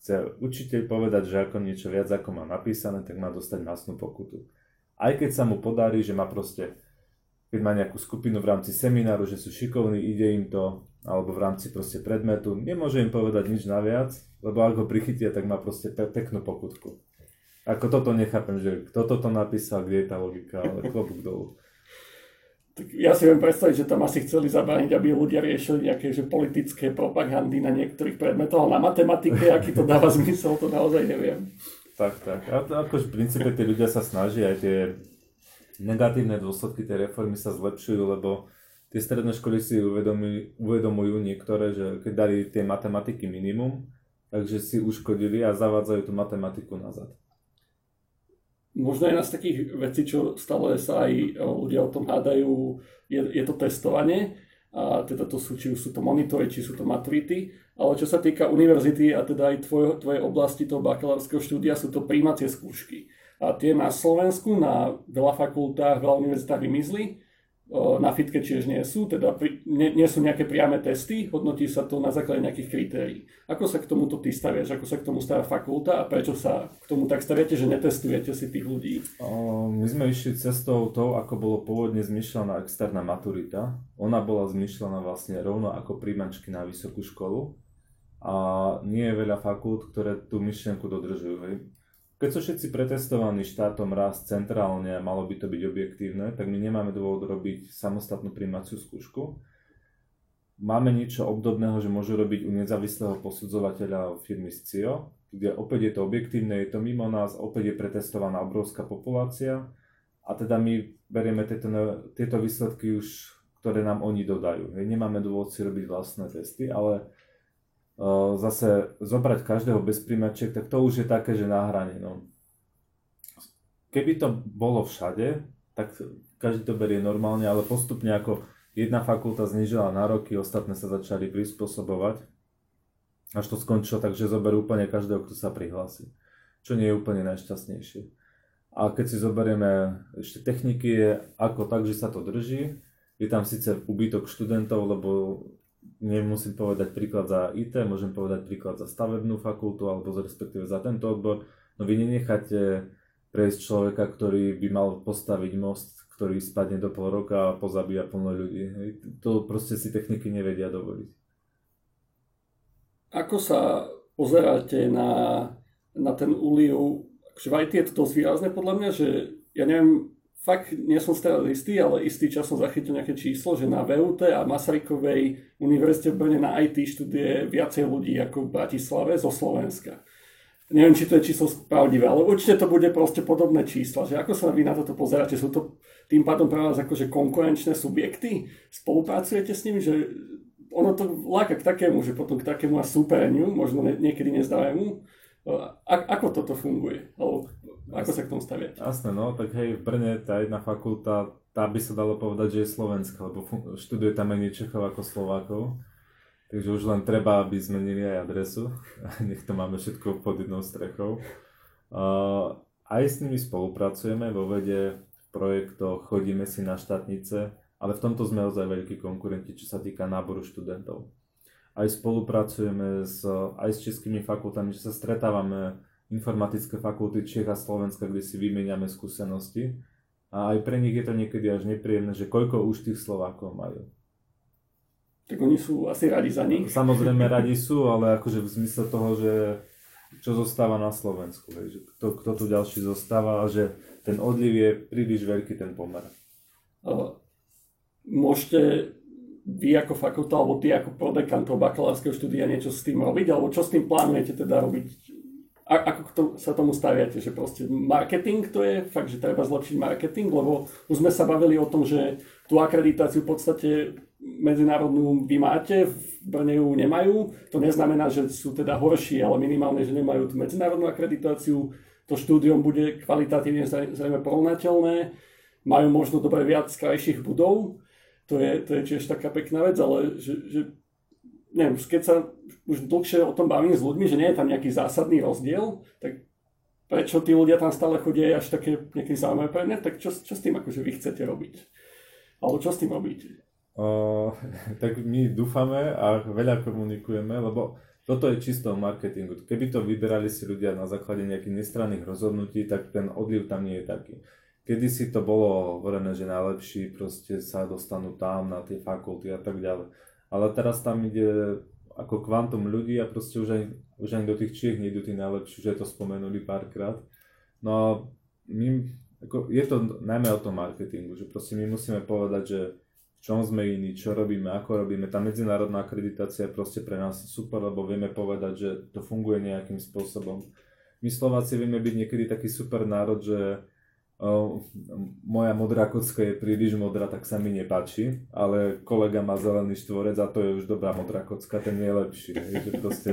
B: chce učiteľ povedať, že ako niečo viac ako má napísané, tak má dostať masnú pokutu. Aj keď sa mu podarí, že má proste, keď má nejakú skupinu v rámci semináru, že sú šikovní, ide im to, alebo v rámci proste predmetu. Nemôže im povedať nič naviac, lebo ak ho prichytia, tak má proste pe- peknú pokutku. Ako toto nechápem, že kto toto napísal, kde je tá logika, ale klobúk dolu.
A: Tak ja si viem predstaviť, že tam asi chceli zabrániť, aby ľudia riešili nejaké že politické propagandy na niektorých predmetoch, ale na matematike, aký to dáva zmysel, to naozaj neviem.
B: Tak, tak. A to akož v princípe tí ľudia sa snažia aj tie negatívne dôsledky tej reformy sa zlepšujú, lebo tie stredné školy si uvedomujú, uvedomujú niektoré, že keď dali tie matematiky minimum, takže si uškodili a zavádzajú tú matematiku nazad
A: možno jedna z takých vecí, čo stále sa aj e, ľudia o tom hádajú, je, je to testovanie. A teda to sú, či už sú to monitory, či sú to maturity. Ale čo sa týka univerzity a teda aj tvoj, tvojej oblasti toho bakalárskeho štúdia, sú to príjmacie skúšky. A tie na Slovensku, na veľa fakultách, veľa univerzitách vymizli na fitke tiež nie sú, teda nie, nie sú nejaké priame testy, hodnotí sa to na základe nejakých kritérií. Ako sa k tomuto ty staviaš, ako sa k tomu stavia fakulta a prečo sa k tomu tak staviate, že netestujete si tých ľudí?
B: My sme išli cestou tou, ako bolo pôvodne zmyšľaná externá maturita. Ona bola zmyšľaná vlastne rovno ako príjmačky na vysokú školu a nie je veľa fakult, ktoré tú myšlienku dodržujú. Hej. Keď sú všetci pretestovaní štátom raz centrálne a malo by to byť objektívne, tak my nemáme dôvod robiť samostatnú príjmaciu skúšku. Máme niečo obdobného, že môžu robiť u nezávislého posudzovateľa firmy SCIO, kde opäť je to objektívne, je to mimo nás, opäť je pretestovaná obrovská populácia a teda my berieme tieto, tieto výsledky už, ktoré nám oni dodajú. Hej, nemáme dôvod si robiť vlastné testy, ale zase zobrať každého bez príjmačiek, tak to už je také, že na hrane. No. Keby to bolo všade, tak každý to berie normálne, ale postupne ako jedna fakulta znižila nároky, ostatné sa začali prispôsobovať, až to skončilo tak, že zoberú úplne každého, kto sa prihlási. Čo nie je úplne najšťastnejšie. A keď si zoberieme ešte techniky, je ako tak, že sa to drží. Je tam síce úbytok študentov, lebo nemusím povedať príklad za IT, môžem povedať príklad za stavebnú fakultu alebo respektíve za tento odbor. No vy nenecháte prejsť človeka, ktorý by mal postaviť most, ktorý spadne do pol roka a pozabíja plno ľudí. Hej. To proste si techniky nevedia dovoliť.
A: Ako sa pozeráte na, na ten úliu? Akože v IT je to dosť výrazné podľa mňa, že ja neviem, fakt nie som stále istý, ale istý čas som zachytil nejaké číslo, že na VUT a Masarykovej univerzite v Brne na IT študuje viacej ľudí ako v Bratislave zo Slovenska. Neviem, či to je číslo pravdivé, ale určite to bude proste podobné čísla. Že ako sa vy na toto pozeráte? Sú to tým pádom pre vás akože konkurenčné subjekty? Spolupracujete s nimi? Že ono to láka k takému, že potom k takému a súpereniu, možno niekedy nezdávajú. A, ako toto funguje? Alebo ako sa k tomu staviať?
B: Jasné, no, tak hej, v Brne tá jedna fakulta, tá by sa dalo povedať, že je slovenská, lebo študuje tam menej Čechov ako Slovákov. Takže už len treba, aby zmenili aj adresu. Nech to máme všetko pod jednou strechou. Uh, aj s nimi spolupracujeme vo vede, v projektoch, chodíme si na štátnice, ale v tomto sme ozaj veľkí konkurenti, čo sa týka náboru študentov. Aj spolupracujeme s, aj s českými fakultami, že sa stretávame informatické fakulty Čech a Slovenska, kde si vymeniame skúsenosti. A aj pre nich je to niekedy až nepríjemné, že koľko už tých Slovákov majú.
A: Tak oni sú asi radi za nich.
B: Samozrejme radi sú, ale akože v zmysle toho, že čo zostáva na Slovensku, hej, že kto, kto tu ďalší zostáva a že ten odliv je príliš veľký ten pomer.
A: Môžete vy ako fakulta alebo ty ako prodekan toho bakalárskeho štúdia niečo s tým robiť, alebo čo s tým plánujete teda robiť a, ako to, sa tomu staviate, že proste marketing to je fakt, že treba zlepšiť marketing, lebo už sme sa bavili o tom, že tú akreditáciu v podstate medzinárodnú vy máte, v Brne ju nemajú. To neznamená, že sú teda horší, ale minimálne, že nemajú tú medzinárodnú akreditáciu. To štúdium bude kvalitatívne zrejme porovnateľné. Majú možno dobre viac krajších budov. To je, to je tiež taká pekná vec, ale že, že neviem, keď sa už dlhšie o tom bavím s ľuďmi, že nie je tam nejaký zásadný rozdiel, tak prečo tí ľudia tam stále chodia až také nejaké zaujímavé pre tak čo, čo s tým akože vy chcete robiť? Alebo čo s tým robíte?
B: Uh, tak my dúfame a veľa komunikujeme, lebo toto je čisto marketingu. Keby to vyberali si ľudia na základe nejakých nestranných rozhodnutí, tak ten odliv tam nie je taký. Kedy si to bolo hovorené, že najlepší proste sa dostanú tam na tie fakulty a tak ďalej ale teraz tam ide ako kvantum ľudí a proste už aj, už aj do tých Čiech nejdu tí najlepší, že to spomenuli párkrát. No a my ako, je to najmä o tom marketingu, že proste my musíme povedať, že v čom sme iní, čo robíme, ako robíme. Tá medzinárodná akreditácia je proste pre nás super, lebo vieme povedať, že to funguje nejakým spôsobom. My Slováci vieme byť niekedy taký super národ, že moja modrá kocka je príliš modrá, tak sa mi nepáči, ale kolega má zelený štvorec a to je už dobrá modrá kocka, ten je lepší. Je, že proste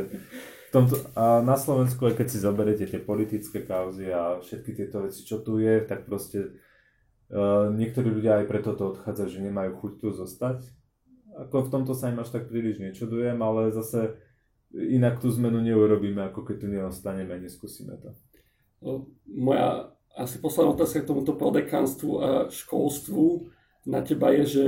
B: tomto, a na Slovensku, aj keď si zoberete tie politické kauzy a všetky tieto veci, čo tu je, tak proste uh, niektorí ľudia aj preto to odchádzajú, že nemajú chuť tu zostať. Ako v tomto sa im až tak príliš nečudujem, ale zase inak tú zmenu neurobíme, ako keď tu neostaneme a neskúsime to.
A: No, moja asi posledná otázka k tomuto prodekánstvu a školstvu na teba je, že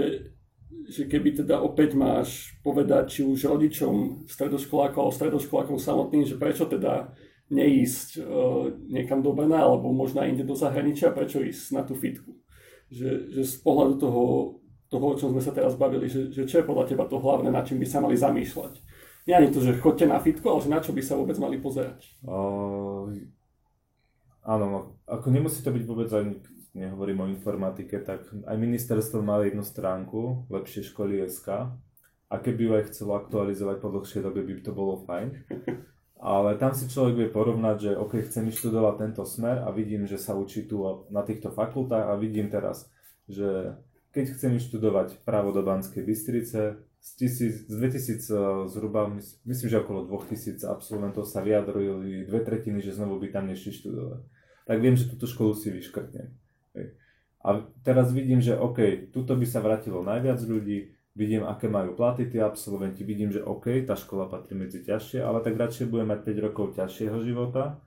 A: že keby teda opäť máš povedať či už rodičom stredoškolákov alebo stredoškolákov samotným, že prečo teda neísť uh, niekam do Brna alebo možno inde do zahraničia, prečo ísť na tú fitku. Že, že z pohľadu toho, toho, o čom sme sa teraz bavili, že, že čo je podľa teba to hlavné, na čím by sa mali zamýšľať. Nie ani to, že chodte na fitku, ale že na čo by sa vôbec mali pozerať. Uh,
B: áno, ako nemusí to byť vôbec ani nehovorím o informatike, tak aj ministerstvo má jednu stránku, lepšie školy SK, a keby ju aj chcelo aktualizovať po dlhšej dobe, by to bolo fajn. Ale tam si človek vie porovnať, že OK, chcem študovať tento smer a vidím, že sa učí tu na týchto fakultách a vidím teraz, že keď chcem študovať právo do Banskej Bystrice, z, tisíc, z 2000 zhruba, myslím, že okolo 2000 absolventov sa vyjadrili dve tretiny, že znovu by tam nešli študovať. Tak viem, že túto školu si vyškrtnem. A teraz vidím, že OK, tuto by sa vrátilo najviac ľudí, vidím, aké majú platy tí absolventi, vidím, že OK, tá škola patrí medzi ťažšie, ale tak radšej budem mať 5 rokov ťažšieho života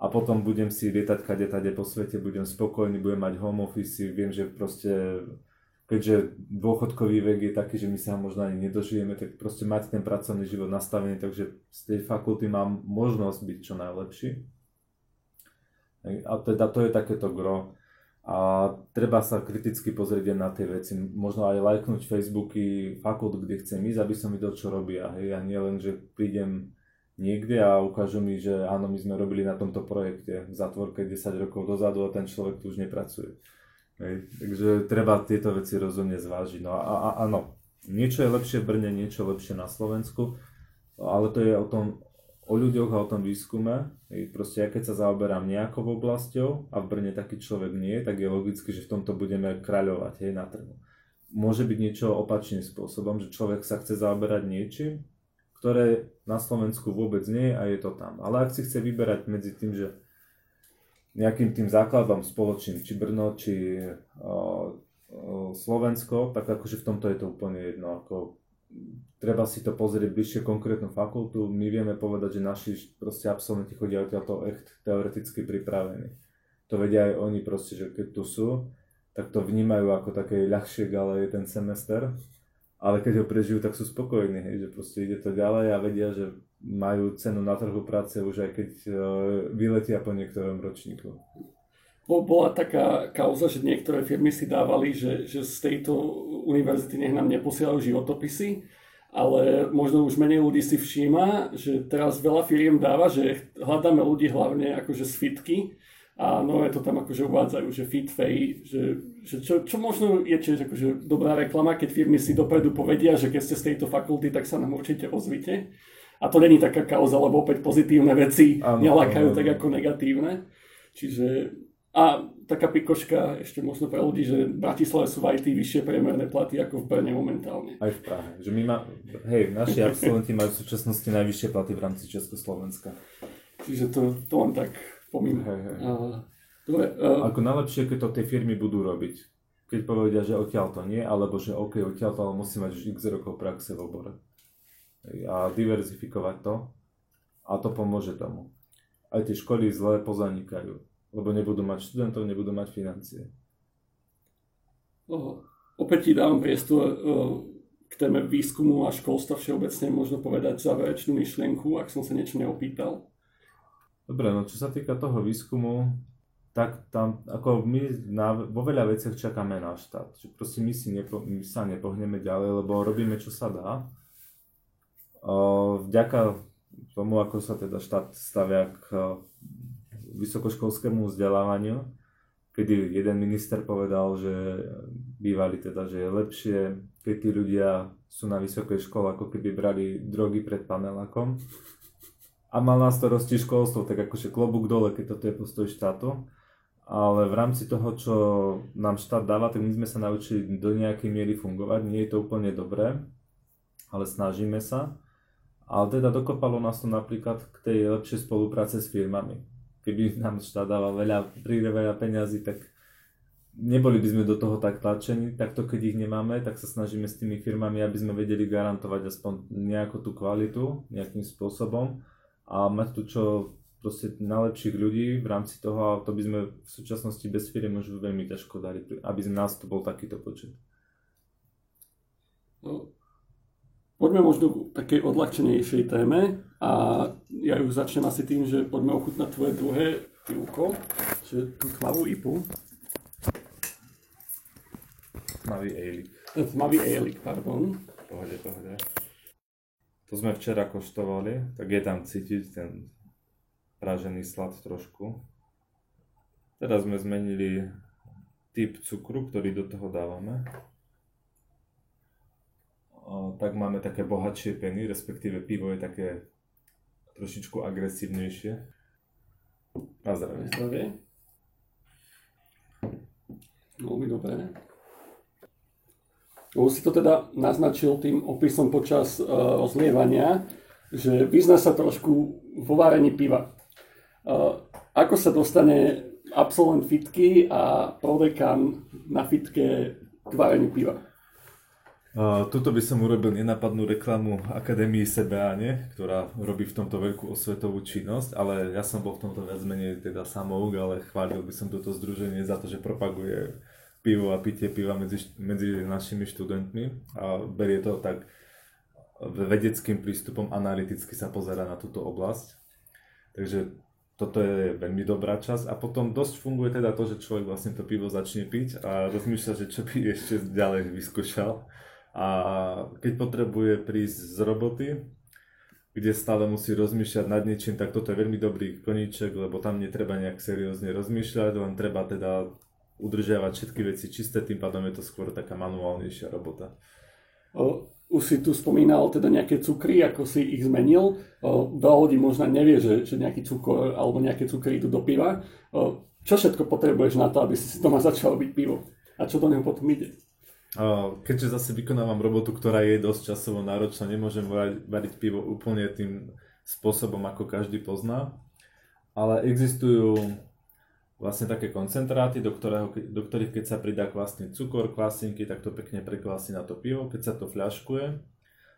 B: a potom budem si lietať kade tade po svete, budem spokojný, budem mať home office, viem, že proste keďže dôchodkový vek je taký, že my sa možno ani nedožijeme, tak proste mať ten pracovný život nastavený, takže z tej fakulty mám možnosť byť čo najlepší. A teda to je takéto gro a treba sa kriticky pozrieť na tie veci. Možno aj lajknúť Facebooky fakult, kde chcem ísť, aby som videl, čo robia. Hej. A nie len, že prídem niekde a ukážu mi, že áno, my sme robili na tomto projekte v zatvorke 10 rokov dozadu a ten človek tu už nepracuje. Hej. Takže treba tieto veci rozhodne zvážiť. No a, a áno, niečo je lepšie v Brne, niečo lepšie na Slovensku, ale to je o tom, o ľuďoch a o tom výskume. Proste ja keď sa zaoberám nejakou oblasťou a v Brne taký človek nie, tak je logické, že v tomto budeme kráľovať hej, na trhu. Môže byť niečo opačným spôsobom, že človek sa chce zaoberať niečím, ktoré na Slovensku vôbec nie je a je to tam. Ale ak si chce vyberať medzi tým, že nejakým tým základom spoločným, či Brno, či o, o, Slovensko, tak akože v tomto je to úplne jedno. Ako treba si to pozrieť bližšie konkrétnu fakultu. My vieme povedať, že naši proste absolventi chodia odtiaľto echt teoreticky pripravení. To vedia aj oni proste, že keď tu sú, tak to vnímajú ako také ľahšie gale ten semester, ale keď ho prežijú, tak sú spokojní, hej, že proste ide to ďalej a vedia, že majú cenu na trhu práce už aj keď uh, vyletia po niektorom ročníku.
A: Bola taká kauza, že niektoré firmy si dávali, že, že z tejto univerzity nech nám neposielajú životopisy, ale možno už menej ľudí si všíma, že teraz veľa firiem dáva, že hľadáme ľudí hlavne akože z fitky a no je to tam akože uvádzajú, že fitfej, že, že čo, čo možno je tiež akože dobrá reklama, keď firmy si dopredu povedia, že keď ste z tejto fakulty, tak sa nám určite ozvite. A to není taká kauza, lebo opäť pozitívne veci ano, nelakajú tak ako negatívne. Čiže a taká pikoška ešte možno pre ľudí, že v Bratislave sú v IT vyššie priemerné platy ako v Brne momentálne.
B: Aj v Prahe. Že my má, hej, naši absolventi majú v súčasnosti najvyššie platy v rámci Československa.
A: Čiže to, to len tak pomím.
B: Hej, hej. Uh, dobre, uh, ako najlepšie, keď to tie firmy budú robiť. Keď povedia, že odtiaľ to nie, alebo že OK, odtiaľ to, ale musí mať už x rokov praxe v obore. A diverzifikovať to. A to pomôže tomu. Aj tie školy zle pozanikajú lebo nebudú mať študentov, nebudú mať financie.
A: O, opäť ti dám priestor k téme výskumu a školstva všeobecne možno povedať záverečnú myšlienku, ak som sa niečo neopýtal.
B: Dobre, no čo sa týka toho výskumu, tak tam ako my na, vo veľa veciach čakáme na štát. Že proste my, si nepo, my sa nepohneme ďalej, lebo robíme čo sa dá. O, vďaka tomu, ako sa teda štát stavia k vysokoškolskému vzdelávaniu, kedy jeden minister povedal, že bývali teda, že je lepšie, keď tí ľudia sú na vysokej škole, ako keby brali drogy pred panelákom. A mal na starosti školstvo, tak akože klobúk dole, keď toto je postoj štátu. Ale v rámci toho, čo nám štát dáva, tak my sme sa naučili do nejakej miery fungovať. Nie je to úplne dobré, ale snažíme sa. Ale teda dokopalo nás to napríklad k tej lepšej spolupráce s firmami keby nám štát dával veľa, príde veľa peňazí, tak neboli by sme do toho tak tlačení, takto keď ich nemáme, tak sa snažíme s tými firmami, aby sme vedeli garantovať aspoň nejakú tú kvalitu nejakým spôsobom a mať tu čo proste najlepších ľudí v rámci toho a to by sme v súčasnosti bez firmy už veľmi ťažko dali, aby z nás to bol takýto počet.
A: No, Poďme možno k takej odľahčenejšej téme a ja ju začnem asi tým, že poďme ochutnať tvoje druhé pivko, že tú tmavú ipu.
B: Tmavý ejlik.
A: Tmavý ejlik, pardon.
B: Pohode, pohode. To sme včera koštovali, tak je tam cítiť ten pražený slad trošku. Teraz sme zmenili typ cukru, ktorý do toho dávame tak máme také bohatšie peny, respektíve pivo je také trošičku agresívnejšie.
A: A zdravie. Zdravie. Veľmi dobré. Už si to teda naznačil tým opisom počas uh, rozlievania, že vyzná sa trošku vo varení piva. Uh, ako sa dostane absolvent fitky a prodekan na fitke k vareniu piva?
B: Uh, tuto by som urobil nenapadnú reklamu Akadémii Sebeáne, ktorá robí v tomto veľkú osvetovú činnosť, ale ja som bol v tomto viac menej teda samouk, ale chválil by som toto združenie za to, že propaguje pivo a pitie piva medzi, medzi našimi študentmi a berie to tak vedeckým prístupom analyticky sa pozera na túto oblasť. Takže toto je veľmi dobrá časť a potom dosť funguje teda to, že človek vlastne to pivo začne piť a rozmýšľa, že čo by ešte ďalej vyskúšal a keď potrebuje prísť z roboty, kde stále musí rozmýšľať nad niečím, tak toto je veľmi dobrý koníček, lebo tam netreba nejak seriózne rozmýšľať, len treba teda udržiavať všetky veci čisté, tým pádom je to skôr taká manuálnejšia robota.
A: O, už si tu spomínal teda nejaké cukry, ako si ich zmenil. O, ľudí možno nevie, že, že nejaký cukor alebo nejaké cukry idú do piva. O, čo všetko potrebuješ na to, aby si doma začal robiť pivo? A čo do neho potom ide?
B: Keďže zase vykonávam robotu, ktorá je dosť časovo náročná, nemôžem variť pivo úplne tým spôsobom, ako každý pozná. Ale existujú vlastne také koncentráty, do, ktorého, do ktorých keď sa pridá kvasný cukor, kvasinky, tak to pekne prekvasí na to pivo. Keď sa to fľaškuje,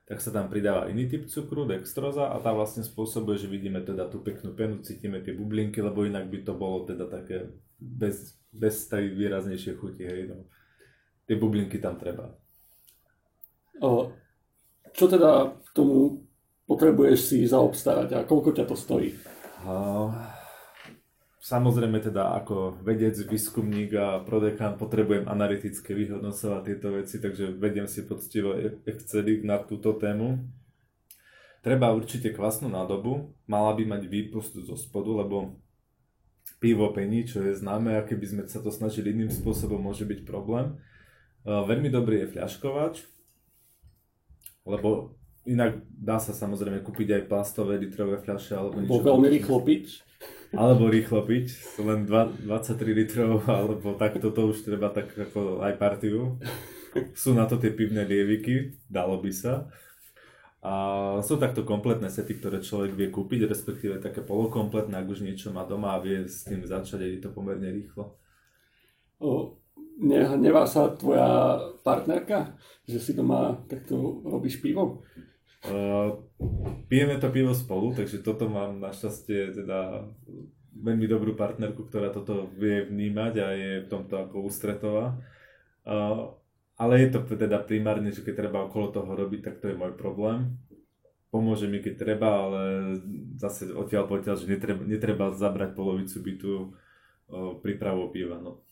B: tak sa tam pridáva iný typ cukru, dextroza a tá vlastne spôsobuje, že vidíme teda tú peknú penu, cítime tie bublinky, lebo inak by to bolo teda také bez, bez tej výraznejšie chuti. Hej, no tie bublinky tam treba.
A: Čo teda k tomu potrebuješ si zaobstarať a koľko ťa to stojí?
B: Samozrejme teda ako vedec, výskumník a prodekán potrebujem analyticky vyhodnocovať tieto veci, takže vediem si poctivo Excel na túto tému. Treba určite kvasnú nádobu, mala by mať výpust zo spodu, lebo pivo pení, čo je známe a keby sme sa to snažili iným spôsobom, môže byť problém. Veľmi dobrý je fľaškovač, lebo inak dá sa samozrejme kúpiť aj plastové litrové fľaše alebo
A: niečo. Alebo veľmi rýchlo piť.
B: Alebo rýchlo piť, len 2, 23 litrov, alebo tak toto už treba tak ako aj partiu. Sú na to tie pivné lieviky, dalo by sa. A sú takto kompletné sety, ktoré človek vie kúpiť, respektíve také polokompletné, ak už niečo má doma a vie s tým začať, je to pomerne rýchlo.
A: O, nehnevá sa tvoja partnerka, že si doma takto robíš pivo?
B: Uh, pijeme to pivo spolu, takže toto mám našťastie teda veľmi dobrú partnerku, ktorá toto vie vnímať a je v tomto ako ústretová. Uh, ale je to teda primárne, že keď treba okolo toho robiť, tak to je môj problém. Pomôže mi, keď treba, ale zase odtiaľ potiaľ, že netreba, netreba zabrať polovicu bytu uh, prípravou piva. No.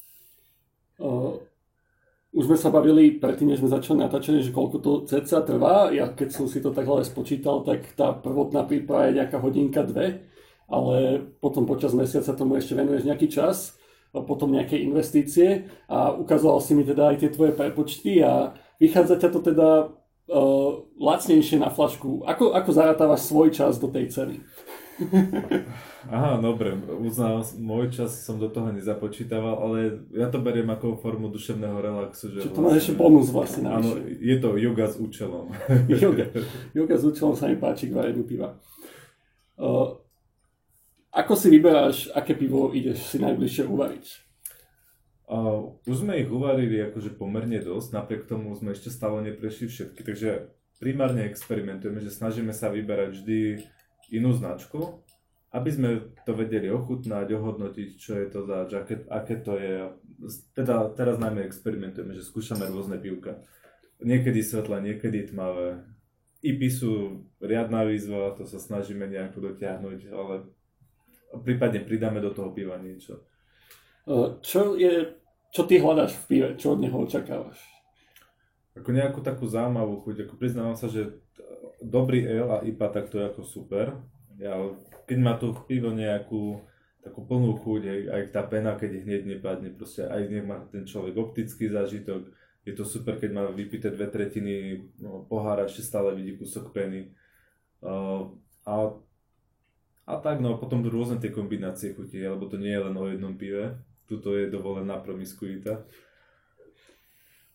A: Už sme sa bavili predtým, než sme začali natáčanie, že koľko to cca trvá. Ja keď som si to takhle spočítal, tak tá prvotná príprava je nejaká hodinka, dve, ale potom počas mesiaca tomu ešte venuješ nejaký čas. potom nejaké investície a ukazoval si mi teda aj tie tvoje prepočty a vychádza ťa to teda uh, lacnejšie na flašku. Ako, ako zarátávaš svoj čas do tej ceny?
B: Aha, dobre, uznal, môj čas som do toho nezapočítaval, ale ja to beriem ako formu duševného relaxu.
A: Že Čiže to vlastne, ešte bonus vlastne
B: Áno, je to yoga s účelom.
A: yoga. yoga s účelom sa mi páči k vareniu piva. Uh, ako si vyberáš, aké pivo ideš si najbližšie uvariť?
B: Uh, už sme ich uvarili akože pomerne dosť, napriek tomu sme ešte stále neprešli všetky, takže primárne experimentujeme, že snažíme sa vyberať vždy inú značku, aby sme to vedeli ochutnať, ohodnotiť, čo je to za, aké, aké to je. Teda teraz najmä experimentujeme, že skúšame rôzne pivka. Niekedy svetlé, niekedy tmavé. IPy sú riadna výzva, to sa snažíme nejako dotiahnuť, ale prípadne pridáme do toho piva niečo.
A: Čo je čo ty hľadáš v pive? Čo od neho očakávaš?
B: Ako nejakú takú zaujímavú chuť. Ako priznávam sa, že dobrý ale a IPA tak to je ako super. Ja, keď má to pivo nejakú takú plnú chuť, aj, aj tá pena, keď hneď nepadne, proste aj nech má ten človek optický zážitok. Je to super, keď má vypité dve tretiny no, pohára, ešte stále vidí kúsok peny. Uh, a, a tak, no potom rôzne tie kombinácie chutí, lebo to nie je len o jednom pive tuto je dovolená promiskuita.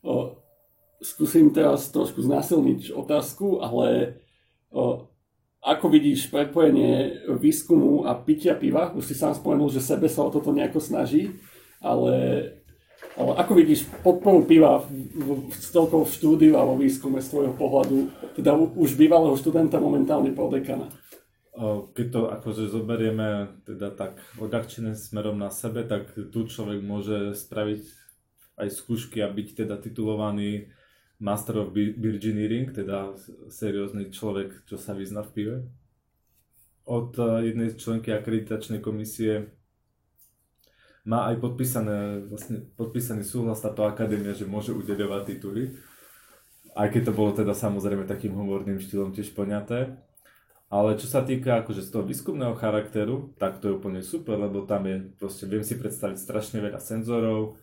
A: O, skúsim teraz trošku znásilniť otázku, ale o, ako vidíš prepojenie výskumu a pitia piva? Už si sám spomenul, že sebe sa o toto nejako snaží, ale, ale ako vidíš podporu piva v, v, celkovo v štúdiu a vo výskume z tvojho pohľadu, teda už bývalého študenta, momentálne dekana?
B: keď to akože zoberieme teda tak odľahčené smerom na sebe, tak tu človek môže spraviť aj skúšky a byť teda titulovaný Master of Virgineering, teda seriózny človek, čo sa vyzná v pive. Od e, jednej členky akreditačnej komisie má aj podpísané, vlastne podpísaný súhlas táto akadémia, že môže udeľovať tituly. Aj keď to bolo teda samozrejme takým hovorným štýlom tiež poňaté. Ale čo sa týka akože z toho výskumného charakteru, tak to je úplne super, lebo tam je, proste viem si predstaviť strašne veľa senzorov,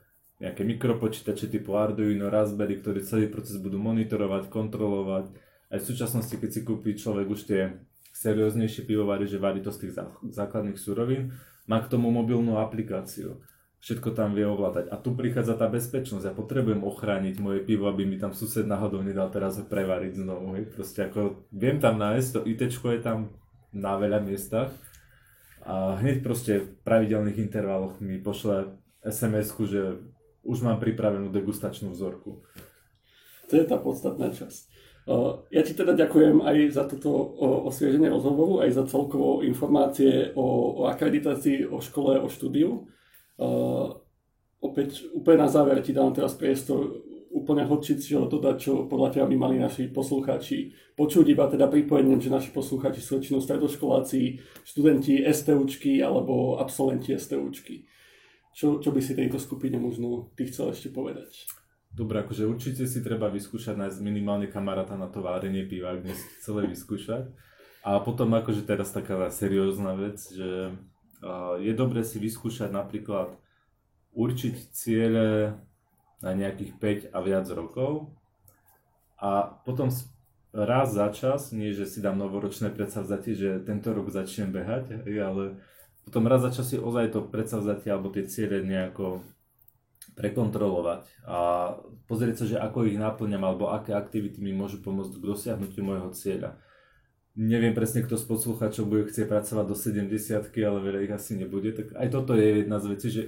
B: nejaké mikropočítače typu Arduino, Raspberry, ktorí celý proces budú monitorovať, kontrolovať. Aj v súčasnosti, keď si kúpi človek už tie serióznejšie pivovary, že varí to z tých základných surovín, má k tomu mobilnú aplikáciu všetko tam vie ovládať. A tu prichádza tá bezpečnosť. Ja potrebujem ochrániť moje pivo, aby mi tam sused náhodou nedal teraz ho prevariť znovu. Hej. Proste ako viem tam nájsť, to IT je tam na veľa miestach a hneď proste v pravidelných intervaloch mi pošle sms že už mám pripravenú degustačnú vzorku.
A: To je tá podstatná časť. Ja ti teda ďakujem aj za toto osvieženie rozhovoru, aj za celkovo informácie o, o akreditácii, o škole, o štúdiu. Uh, opäť úplne na záver ti dám teraz priestor úplne hodčiť si o čo podľa teba by mali naši poslucháči počuť, iba teda pripojeniem, že naši poslucháči sú väčšinou stredoškoláci, študenti STUčky alebo absolventi STUčky. Čo, čo by si tejto skupine možno ty chcel ešte povedať?
B: Dobre, akože určite si treba vyskúšať nájsť minimálne kamaráta na to várenie piva, ak dnes celé vyskúšať. A potom akože teraz taká seriózna vec, že je dobré si vyskúšať napríklad určiť ciele na nejakých 5 a viac rokov a potom raz za čas, nie že si dám novoročné predsavzatie, že tento rok začnem behať, ale potom raz za čas si ozaj to predsavzatie alebo tie ciele nejako prekontrolovať a pozrieť sa, že ako ich naplňam alebo aké aktivity mi môžu pomôcť k dosiahnutiu môjho cieľa neviem presne, kto z poslucháčov bude chcieť pracovať do 70 ale veľa ich asi nebude, tak aj toto je jedna z vecí, že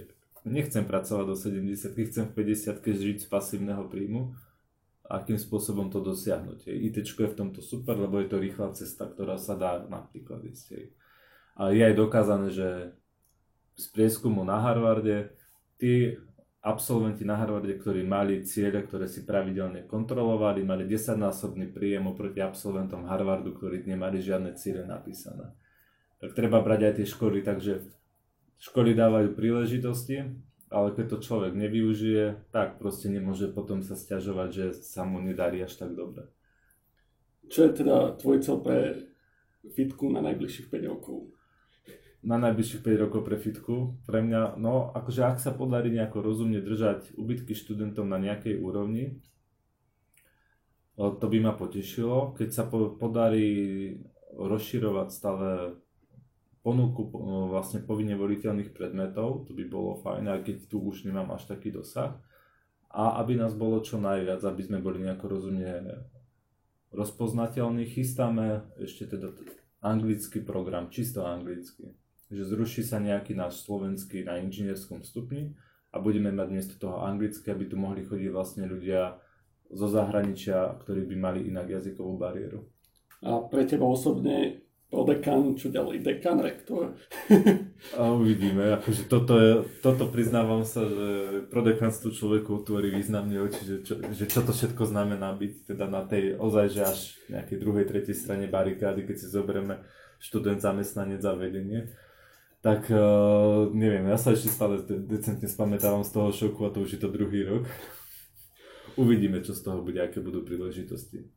B: nechcem pracovať do 70 chcem v 50 žiť z pasívneho príjmu akým spôsobom to dosiahnuť. IT je v tomto super, lebo je to rýchla cesta, ktorá sa dá napríklad ísť. A je aj dokázané, že z prieskumu na Harvarde tí absolventi na Harvarde, ktorí mali ciele, ktoré si pravidelne kontrolovali, mali 10-násobný príjem oproti absolventom Harvardu, ktorí nemali žiadne ciele napísané. Tak treba brať aj tie školy, takže školy dávajú príležitosti, ale keď to človek nevyužije, tak proste nemôže potom sa stiažovať, že sa mu nedarí až tak dobre.
A: Čo je teda tvoj cel pre fitku na najbližších 5 rokov?
B: Na najbližších 5 rokov pre fitku. Pre mňa, no akože ak sa podarí nejako rozumne držať ubytky študentom na nejakej úrovni, to by ma potešilo. Keď sa podarí rozširovať stále ponuku vlastne povinne voliteľných predmetov, to by bolo fajn, aj keď tu už nemám až taký dosah. A aby nás bolo čo najviac, aby sme boli nejako rozumne rozpoznateľní, chystáme ešte teda anglický program, čisto anglicky. Že zruší sa nejaký náš slovenský na inžinierskom stupni a budeme mať miesto toho anglické, aby tu mohli chodiť vlastne ľudia zo zahraničia, ktorí by mali inak jazykovú bariéru.
A: A pre teba osobne prodekan, čo ďalej, dekan, rektor?
B: a uvidíme, akože toto, je, toto priznávam sa, že prodekanstvu človeku otvorí významne oči, že čo, že čo to všetko znamená byť teda na tej ozaj, že až nejakej druhej, tretej strane barikády, keď si zoberieme študent, zamestnanec a vedenie. Tak uh, neviem, ja sa ešte stále decentne spamätávam z toho šoku a to už je to druhý rok uvidíme, čo z toho bude, aké budú príležitosti.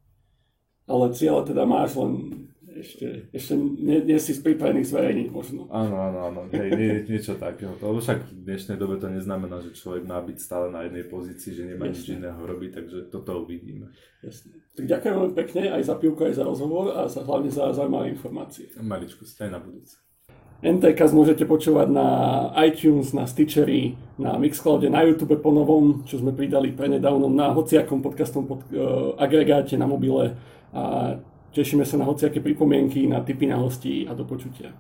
A: Ale cieľa teda máš, len ešte, ešte nie, nie si pripravený zverejniť možno.
B: Áno, áno, áno, hej, nie, niečo takého. Lebo však v dnešnej dobe to neznamená, že človek má byť stále na jednej pozícii, že nemá Jasne. nič iného robiť, takže toto uvidíme.
A: Jasne. Tak ďakujem veľmi pekne aj za pivku, aj za rozhovor a za, hlavne za zaujímavé informácie.
B: Maličku, aj na budúce.
A: NTK môžete počúvať na iTunes, na Stitchery, na Mixcloude, na YouTube po novom, čo sme pridali prednedávnom na hociakom podcastom pod, uh, agregáte na mobile a tešíme sa na hociaké pripomienky, na tipy na hostí a do počutia.